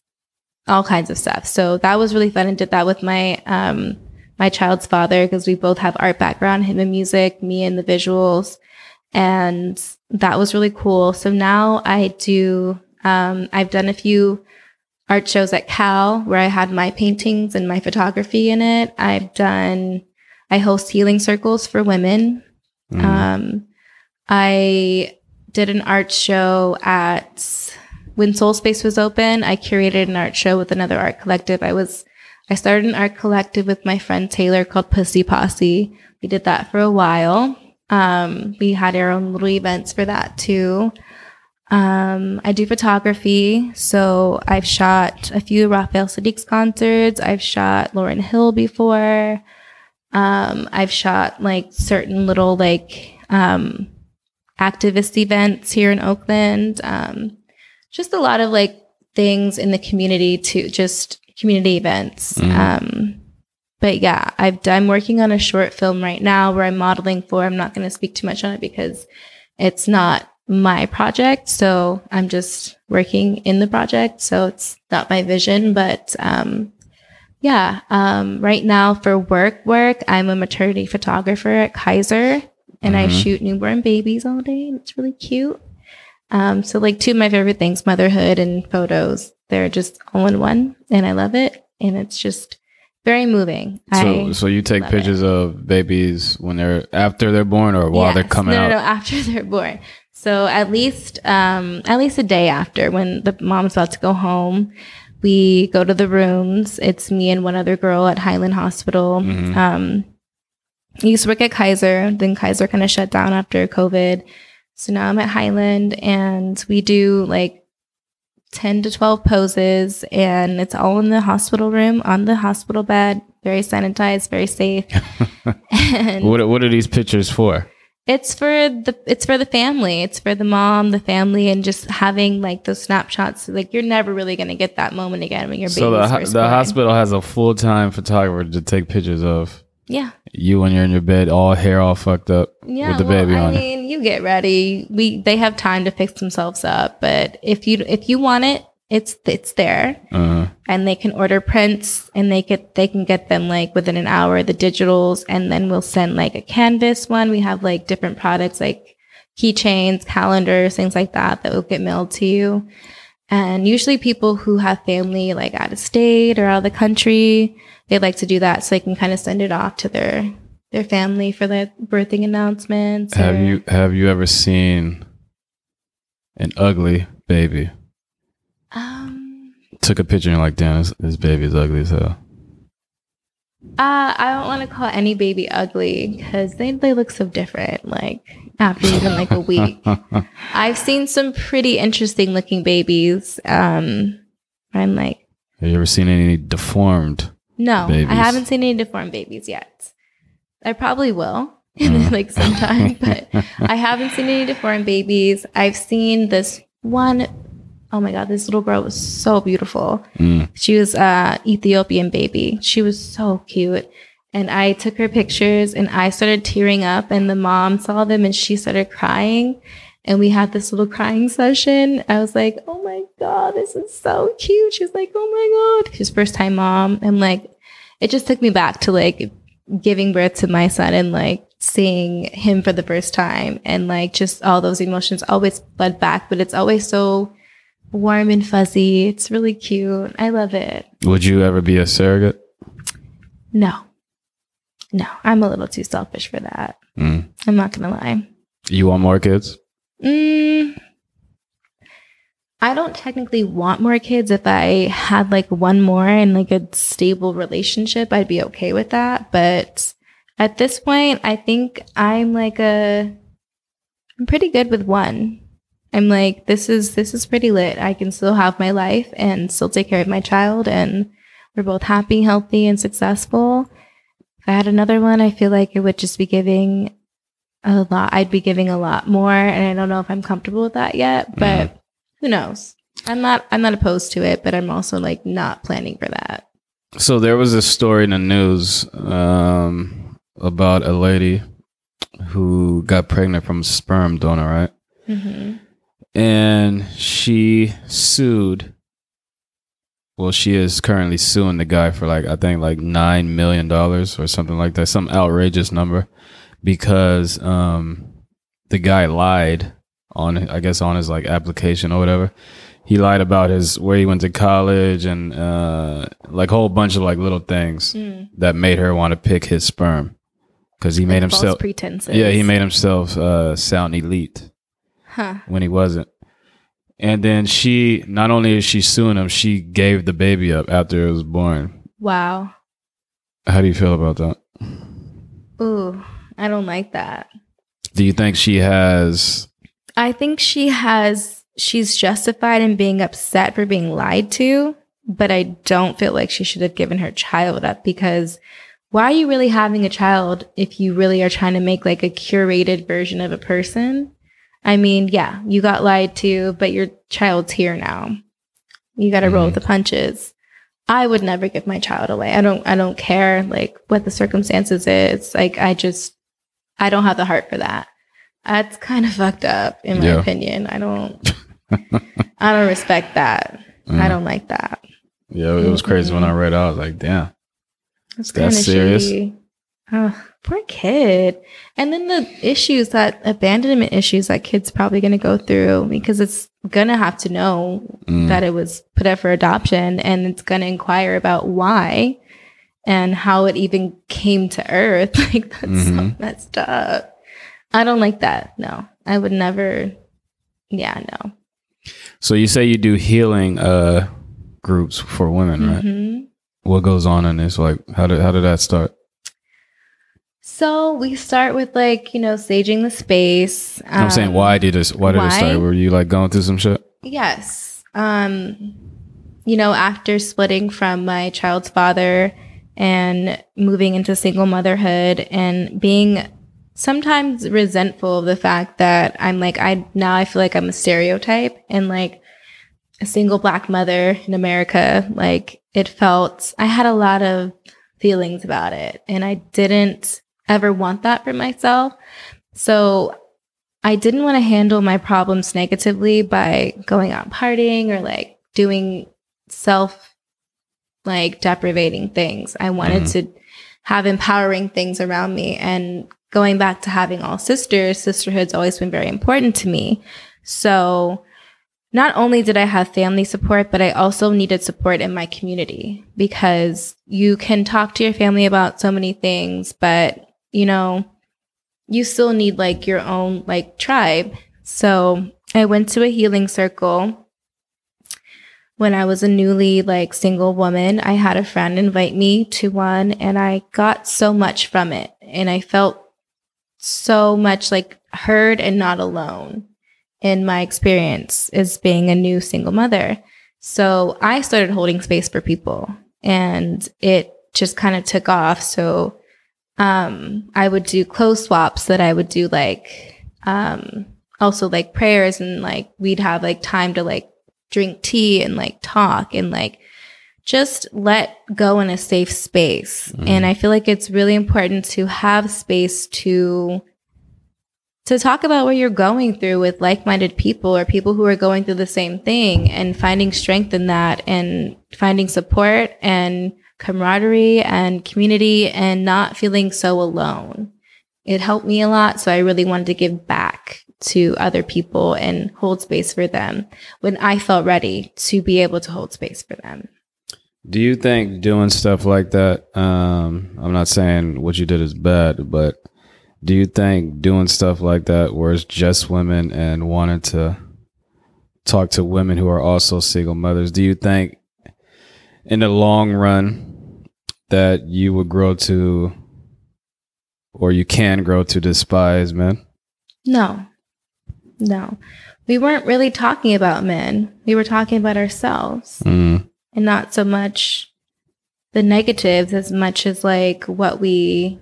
all kinds of stuff. So that was really fun. And did that with my um my child's father because we both have art background him in music me in the visuals. And that was really cool. So now I do, um, I've done a few art shows at Cal where I had my paintings and my photography in it. I've done, I host healing circles for women. Mm. Um, I did an art show at when Soul Space was open. I curated an art show with another art collective. I was, I started an art collective with my friend Taylor called Pussy Posse. We did that for a while. Um, we had our own little events for that too. Um, I do photography, so I've shot a few Raphael Saadiq's concerts. I've shot Lauryn Hill before. Um, I've shot like certain little like um, activist events here in Oakland. Um, just a lot of like things in the community to just community events. Mhm. Um, but yeah, I've I'm working on a short film right now where I'm modeling for. I'm not going to speak too much on it because it's not my project. So I'm just working in the project. So it's not my vision, but um, yeah. Um, right now for work, work, I'm a maternity photographer at Kaiser, and I Mhm. shoot newborn babies all day, and it's really cute. Um, so like two of my favorite things, motherhood and photos, they're just all in one and I love it. And it's just very moving. So, I, so you take pictures of babies when they're after they're born or while they're coming no, out. No, no, after they're born. So at least um, at least a day after when the mom's about to go home, we go to the rooms. It's me and one other girl at Highland Hospital. Mhm. Um, I used to work at Kaiser. Then Kaiser kind of shut down after COVID. So now I'm at Highland, and we do like. 10 to 12 poses and it's all in the hospital room on the hospital bed very sanitized very safe and What what are these pictures for? it's for the it's for the family. It's for the mom, the family, and just having like those snapshots. Like you're never really gonna get that moment again when your So baby's the ho- the hospital has a full time photographer to take pictures of Yeah, you when you're in your bed, all hair all fucked up yeah. with the well, baby I on it. mean, you get ready. We they have time to fix themselves up, but if you if you want it, it's it's there, Uh, and they can order prints, and they get they can get them like within an hour, the digitals, and then we'll send like a canvas one. We have like different products like keychains, calendars, things like that that will get mailed to you. And usually people who have family like out of state or out of the country, they like to do that so they can kind of send it off to their their family for the birthing announcements. have or- you have you ever seen an ugly baby? Um, Took a picture and like, damn, this, this baby is ugly as hell. uh, I don't want to call any baby ugly because they they look so different. Like after even like a week. I've seen some pretty interesting looking babies. Um, I'm like, Have you ever seen any deformed? No, Babies. I haven't seen any deformed babies yet. I probably will in like sometime, but I haven't seen any deformed babies. I've seen this one oh my god, this little girl was so beautiful. Mm. She was a Ethiopian baby. She was so cute. And I took her pictures and I started tearing up and the mom saw them and she started crying. And we had this little crying session. I was like, oh my God, this is so cute. She was like, oh my God. She's first time mom. And like, it just took me back to like giving birth to my son and like seeing him for the first time. And like just all those emotions always fled back, but it's always so warm and fuzzy. It's really cute. I love it. Would you ever be a surrogate? No. No, I'm a little too selfish for that. Mm. I'm not going to lie. You want more kids? Mm, I don't technically want more kids. If I had like one more and like a stable relationship, I'd be okay with that. But at this point, I think I'm like a, I'm pretty good with one. I'm like, this is, this is pretty lit. I can still have my life and still take care of my child and we're both happy, healthy and successful. If I had another one, I feel like it would just be giving a lot. I'd be giving a lot more, and I don't know if I'm comfortable with that yet. But who knows? I'm not. I'm not opposed to it, but I'm also like not planning for that. So there was a story in the news um, about a lady who got pregnant from a sperm donor, right? Mm-hmm. And she sued. Well, she is currently suing the guy for like I think like nine million dollars or something like that, some outrageous number, because um, the guy lied on I guess on his like application or whatever. He lied about his where he went to college and uh, like a whole bunch of like little things Mm. that made her want to pick his sperm because he made False himself pretenses. yeah he made himself uh, sound elite Huh. when he wasn't. And then she not only is she suing him, she gave the baby up after it was born. Wow. How do you feel about that? Ooh, I don't like that. Do you think she has I think she has. She's justified in being upset for being lied to, but I don't feel like she should have given her child up because why are you really having a child if you really are trying to make like a curated version of a person? I mean, yeah, you got lied to, but your child's here now. You got to roll with the mm-hmm. punches. I would never give my child away. I don't I don't care like what the circumstances is. Like I just I don't have the heart for that. That's kind of fucked up in my Yeah. opinion. I don't I don't respect that. I Mm. don't like that. Yeah, it was crazy when I read it. I was like, damn. That's serious? Oh, poor kid. And then the issues that abandonment issues that kid's probably going to go through because it's going to have to know Mm. that it was put up for adoption and it's going to inquire about why and how it even came to earth. Like that's so Mhm. messed up. I don't like that. No, I would never. Yeah, no. So you say you do healing uh groups for women, right? Mhm. What goes on in this? Like how did how did that start? So we start with like, you know, saging the space. I'm saying um, why did this why did it start? Were you like going through some shit? Yes. Um, you know, after splitting from my child's father and moving into single motherhood and being sometimes resentful of the fact that I'm like, I now I feel like I'm a stereotype and like a single black mother in America. Like it felt, I had a lot of feelings about it and I didn't ever want that for myself. So I didn't want to handle my problems negatively by going out partying or like doing self like deprivating things. I wanted Mhm. to have empowering things around me and going back to having all sisters, sisterhood's always been very important to me. So not only did I have family support, but I also needed support in my community because you can talk to your family about so many things, but you know, you still need like your own like tribe. So I went to a healing circle when I was a newly like single woman. I had a friend invite me to one and I got so much from it. And I felt so much like heard and not alone in my experience as being a new single mother. So I started holding space for people and it just kind of took off. So um, I would do clothes swaps that I would do like um, also like prayers and like we'd have like time to like drink tea and like talk and like just let go in a safe space. Mhm. And I feel like it's really important to have space to to talk about what you're going through with like-minded people or people who are going through the same thing and finding strength in that and finding support and camaraderie and community and not feeling so alone. It helped me a lot, so I really wanted to give back to other people and hold space for them when I felt ready to be able to hold space for them. Do you think doing stuff like that? Um, I'm not saying what you did is bad, but do you think doing stuff like that, where it's just women and wanting to talk to women who are also single mothers, do you think in the long run that you would grow to, or you can grow to despise men? No, no. We weren't really talking about men. We were talking about ourselves Mm, and not so much the negatives as much as like what we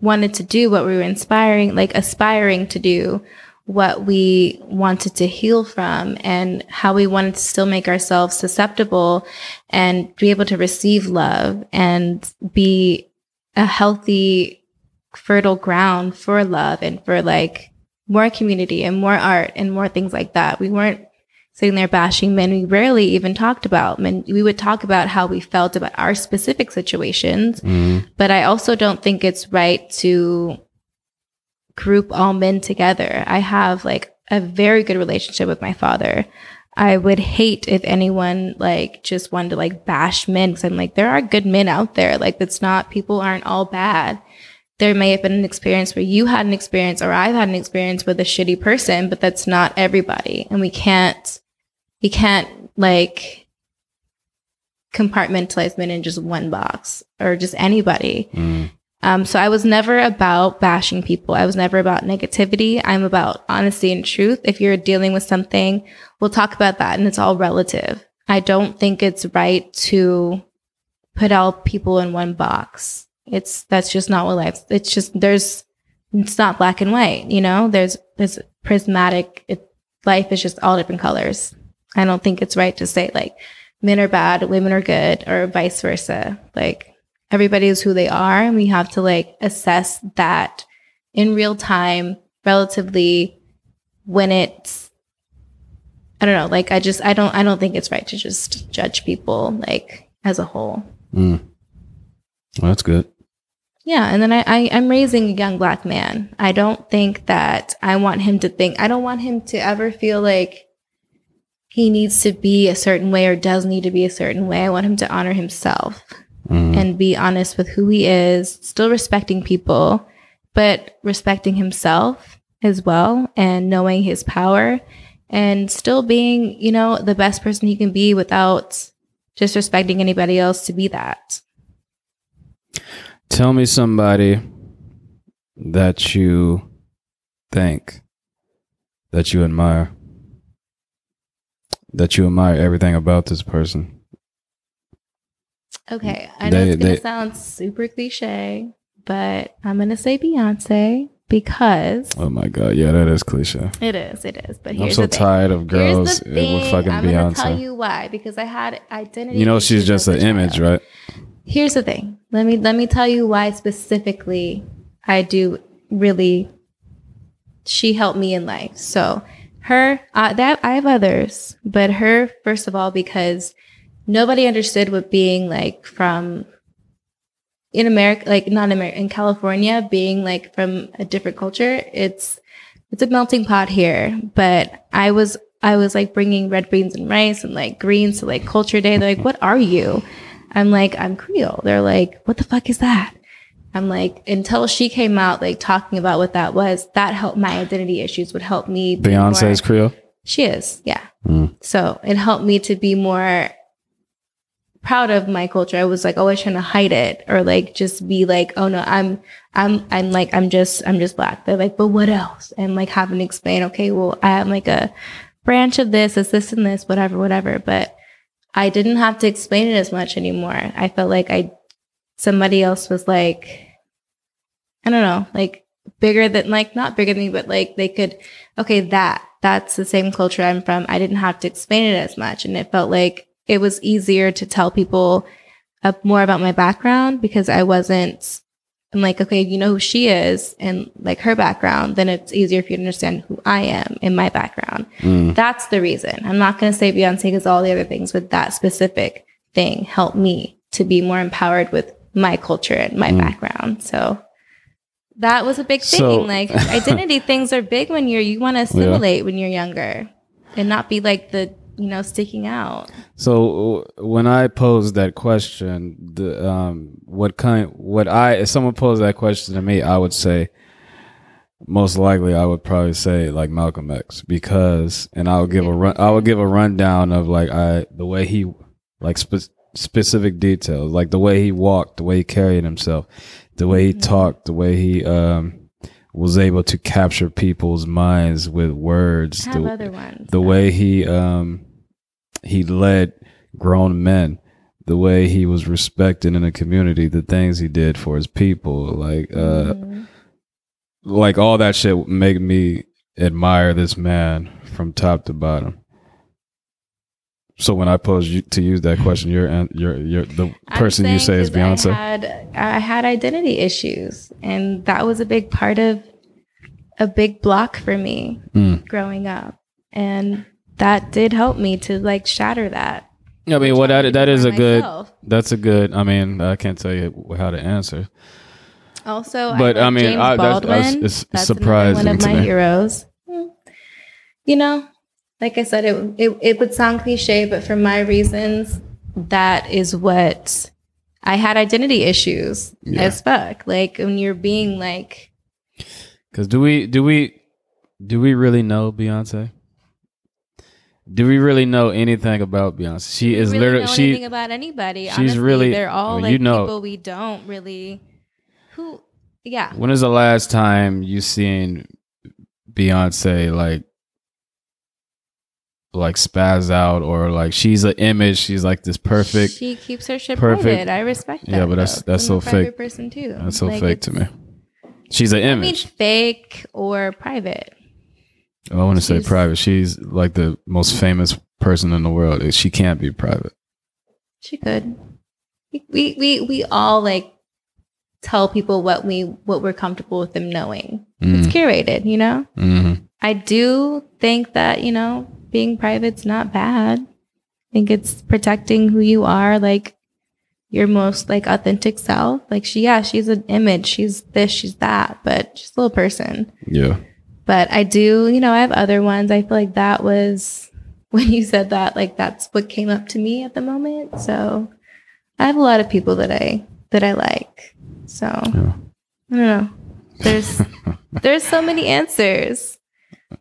wanted to do, what we were inspiring, like aspiring to do, what we wanted to heal from, and how we wanted to still make ourselves susceptible and be able to receive love and be a healthy, fertile ground for love and for like more community and more art and more things like that. We weren't sitting there bashing men. We rarely even talked about men. We would talk about how we felt about our specific situations, mm, but I also don't think it's right to group all men together. I have like a very good relationship with my father. I would hate if anyone like just wanted to like bash men because I'm like, there are good men out there. Like, that's not, people aren't all bad. There may have been an experience where you had an experience or I've had an experience with a shitty person, but that's not everybody. And we can't, we can't like compartmentalize men in just one box or just anybody. mm, Um, so I was never about bashing people. I was never about negativity. I'm about honesty and truth. If you're dealing with something, we'll talk about that and it's all relative. I don't think it's right to put all people in one box. It's, that's just not what life, it's just, there's, it's not black and white, you know, there's, there's prismatic, it, life is just all different colors. I don't think it's right to say like men are bad, women are good, or vice versa. Like, everybody is who they are and we have to like assess that in real time relatively when it's i don't know like i just i don't i don't think it's right to just judge people like as a whole mm. Well, that's good. Yeah, and then I, I I'm raising a young black man. I don't think that I want him to think. I don't want him to ever feel like he needs to be a certain way or does need to be a certain way. I want him to honor himself Mhm. and be honest with who he is, still respecting people, but respecting himself as well and knowing his power and still being, you know, the best person he can be without disrespecting anybody else to be that. Tell me somebody that you think that you admire. That you admire everything about this person. Okay, I know They- it's gonna they- sound super cliche, but I'm gonna say Beyonce because Oh my god, yeah, that is cliche. it is, it is. But I'm so the thing. tired of girls with fucking I'm gonna tell you why because I had identity. You know she's just an a image, child. right? Here's the thing. Let me let me tell you why specifically I do really. She helped me in life. So her uh, that I have others, but her first of all because nobody understood what being like from in America, like not America, in California, being like from a different culture. It's it's a melting pot here. But I was I was like bringing red beans and rice and like greens to like culture day. They're like, "What are you?" I'm like, "I'm Creole." They're like, "What the fuck is that?" I'm like, until she came out like talking about what that was, that helped my identity issues would help me. be Beyonce's more- Creole. she is, yeah. Mm. So it helped me to be more proud of my culture. I was like always trying to hide it or like just be like, oh no, I'm, I'm, I'm like, I'm just, I'm just black. They're like, but what else? And like having to explain, okay, well, I am like a branch of this, it's this and this, whatever, whatever. But I didn't have to explain it as much anymore. I felt like I, somebody else was like, I don't know, like bigger than, like not bigger than me, but like they could, okay, that, that's the same culture I'm from. I didn't have to explain it as much. And it felt like it was easier to tell people uh, more about my background because I wasn't, I'm like, okay, you know who she is and like her background, then it's easier for you to understand who I am in my background. Mm. That's the reason. I'm not going to say Beyonce because all the other things, but that specific thing helped me to be more empowered with my culture and my Mm. background. So that was a big thing. So- like identity things are big when you're, you want to assimilate when you're younger and not be like the, you know, sticking out. So when I posed that question, the um, what kind, what I, if someone posed that question to me, I would say, most likely, I would probably say like Malcolm X because, and I'll give a run, I would give a rundown of like I the way he, like spe- specific details, like the way he walked, the way he carried himself, the way he Mhm. talked, the way he um was able to capture people's minds with words. I have the- other ones. the way he um he led grown men the way he was respected in the community the things he did for his people like uh Mhm. like all that shit make me admire this man from top to bottom so when i posed you to use that question you're you're you're the person you say is beyonce I had, I had identity issues, and that was a big part of a big block for me Mm. growing up, and that did help me to like shatter that. i mean well that that is a good that's a good i mean i can't tell you how to answer Also, But, I, I mean, James I- that's- Baldwin. that's- it's That's surprising one of my me. heroes. You know, like I said, it, it it would sound cliche, but for my reasons, that is what I had identity issues Yeah. as fuck. Like when you're being like, Because do we do we do we really know Beyonce? Do we really know anything about Beyonce? She is really literally know she. anything about anybody. she's Honestly, really- they're all like you know- people we don't really. Who? Yeah. When is the last time you seen Beyonce like like spaz out or like she's an image? She's like this perfect. She keeps her shit perfect- private. I respect that. Yeah, but that's- though. that's so fake. Person too. That's so Like, fake to me. She's an image. I mean, fake or private. I want to say private. She's like the most famous person in the world. She can't be private. She could. We, we we all like tell people what we what we're comfortable with them knowing. It's Mm, curated, you know. hmm I do think that you know being private's not bad. I think it's protecting who you are. Like your most like authentic self. Like she, yeah, she's an image. She's this, she's that, but she's a little person. Yeah. But I do, you know, I have other ones. I feel like that was when you said that, like that's what came up to me at the moment. So I have a lot of people that I that I like. So Yeah. I don't know. There's there's so many answers.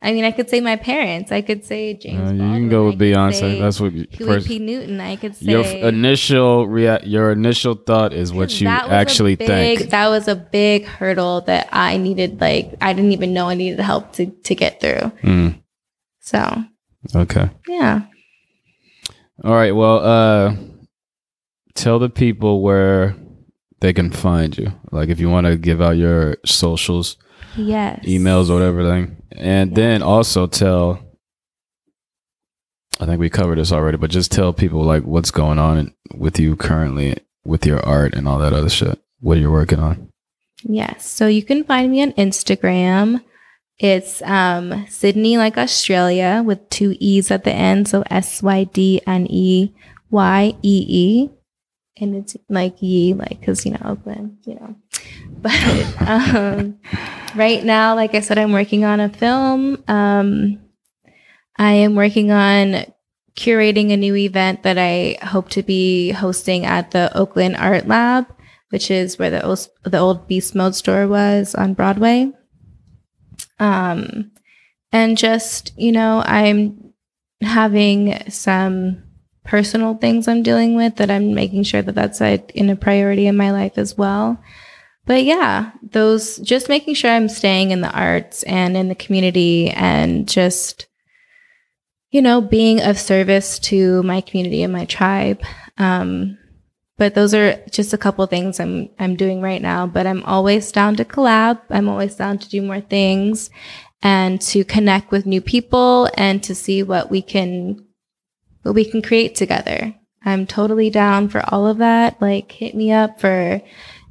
I mean, I could say my parents. I could say James. Uh, you can Baldwin. go I with Beyonce. That's what you- Huey. P. Newton. I could say Your f- initial rea- your initial thought is what you That was a actually big, think. That was a big hurdle that I needed. Like I didn't even know I needed help to to get through. Mm, So okay. yeah. All right. Well, uh, tell the people where they can find you. Like, if you want to give out your socials, Yes. emails, or whatever thing, and then also tell. I think we covered this already, but just tell people like what's going on with you currently with your art and all that other shit. What are you're working on. Yes. So you can find me on Instagram. It's um, Sydney, like Australia, with two E's at the end. So S Y D N E Y E E. And it's like ye, like, because, you know, Oakland, you know. But um, right now, like I said, I'm working on a film. Um, I am working on curating a new event that I hope to be hosting at the Oakland Art Lab which is where the old, the old Beast Mode store was on Broadway. Um, and just you know, I'm having some personal things I'm dealing with that I'm making sure that that's in a priority in my life as well. But yeah, those just making sure I'm staying in the arts and in the community and just you know being of service to my community and my tribe. Um, but those are just a couple things I'm I'm doing right now. But I'm always down to collab. I'm always down to do more things and to connect with new people and to see what we can what we can create together. I'm totally down for all of that. Like hit me up for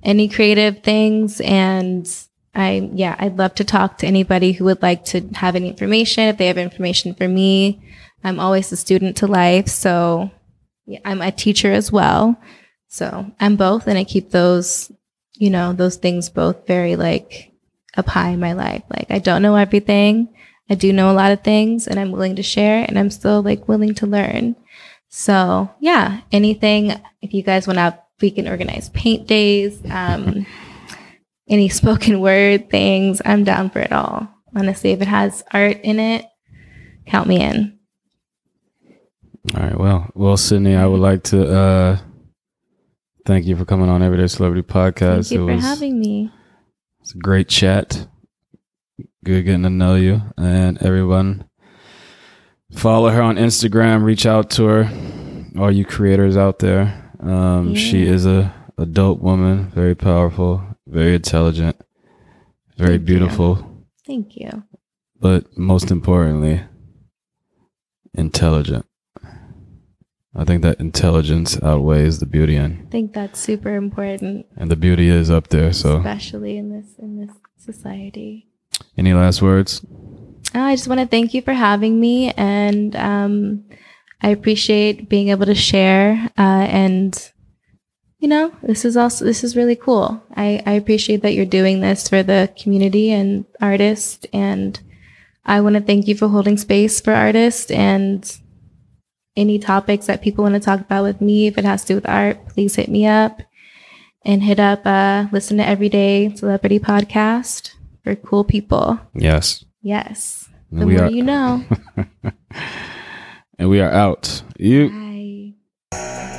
any creative things and I yeah, I'd love to talk to anybody who would like to have any information. If they have information for me, I'm always a student to life, so yeah, I'm a teacher as well. So I'm both, and I keep those, you know, those things both very like up high in my life. Like I don't know everything. I do know a lot of things and I'm willing to share and I'm still like willing to learn. So yeah, anything, if you guys want to, we can organize paint days, um, any spoken word things, I'm down for it all. Honestly, if it has art in it, count me in. All right. Well, well, Sydney, I would like to uh, thank you for coming on Everyday Celebrity Podcast. Thank you it for was having me. it's a great chat. Good getting to know you and everyone. Follow her on Instagram. Reach out to her. All you creators out there. Um, She is a, a dope woman. Very powerful. Very intelligent. Very Thank you. beautiful. Thank you. But most importantly, intelligent. I think that intelligence outweighs the beauty in I think that's super important, and the beauty is up there. So, especially in this in this society. any last words? Oh, I just want to thank you for having me, and um, I appreciate being able to share. Uh, and you know, this is also this is really cool. I, I appreciate that you're doing this for the community and artists, and I want to thank you for holding space for artists and any topics that people want to talk about with me. If it has to do with art, please hit me up and hit up. Uh, listen to Everyday Celebrity Podcast for cool people. Yes. Yes. The we more are you know. And we are out. You. Bye.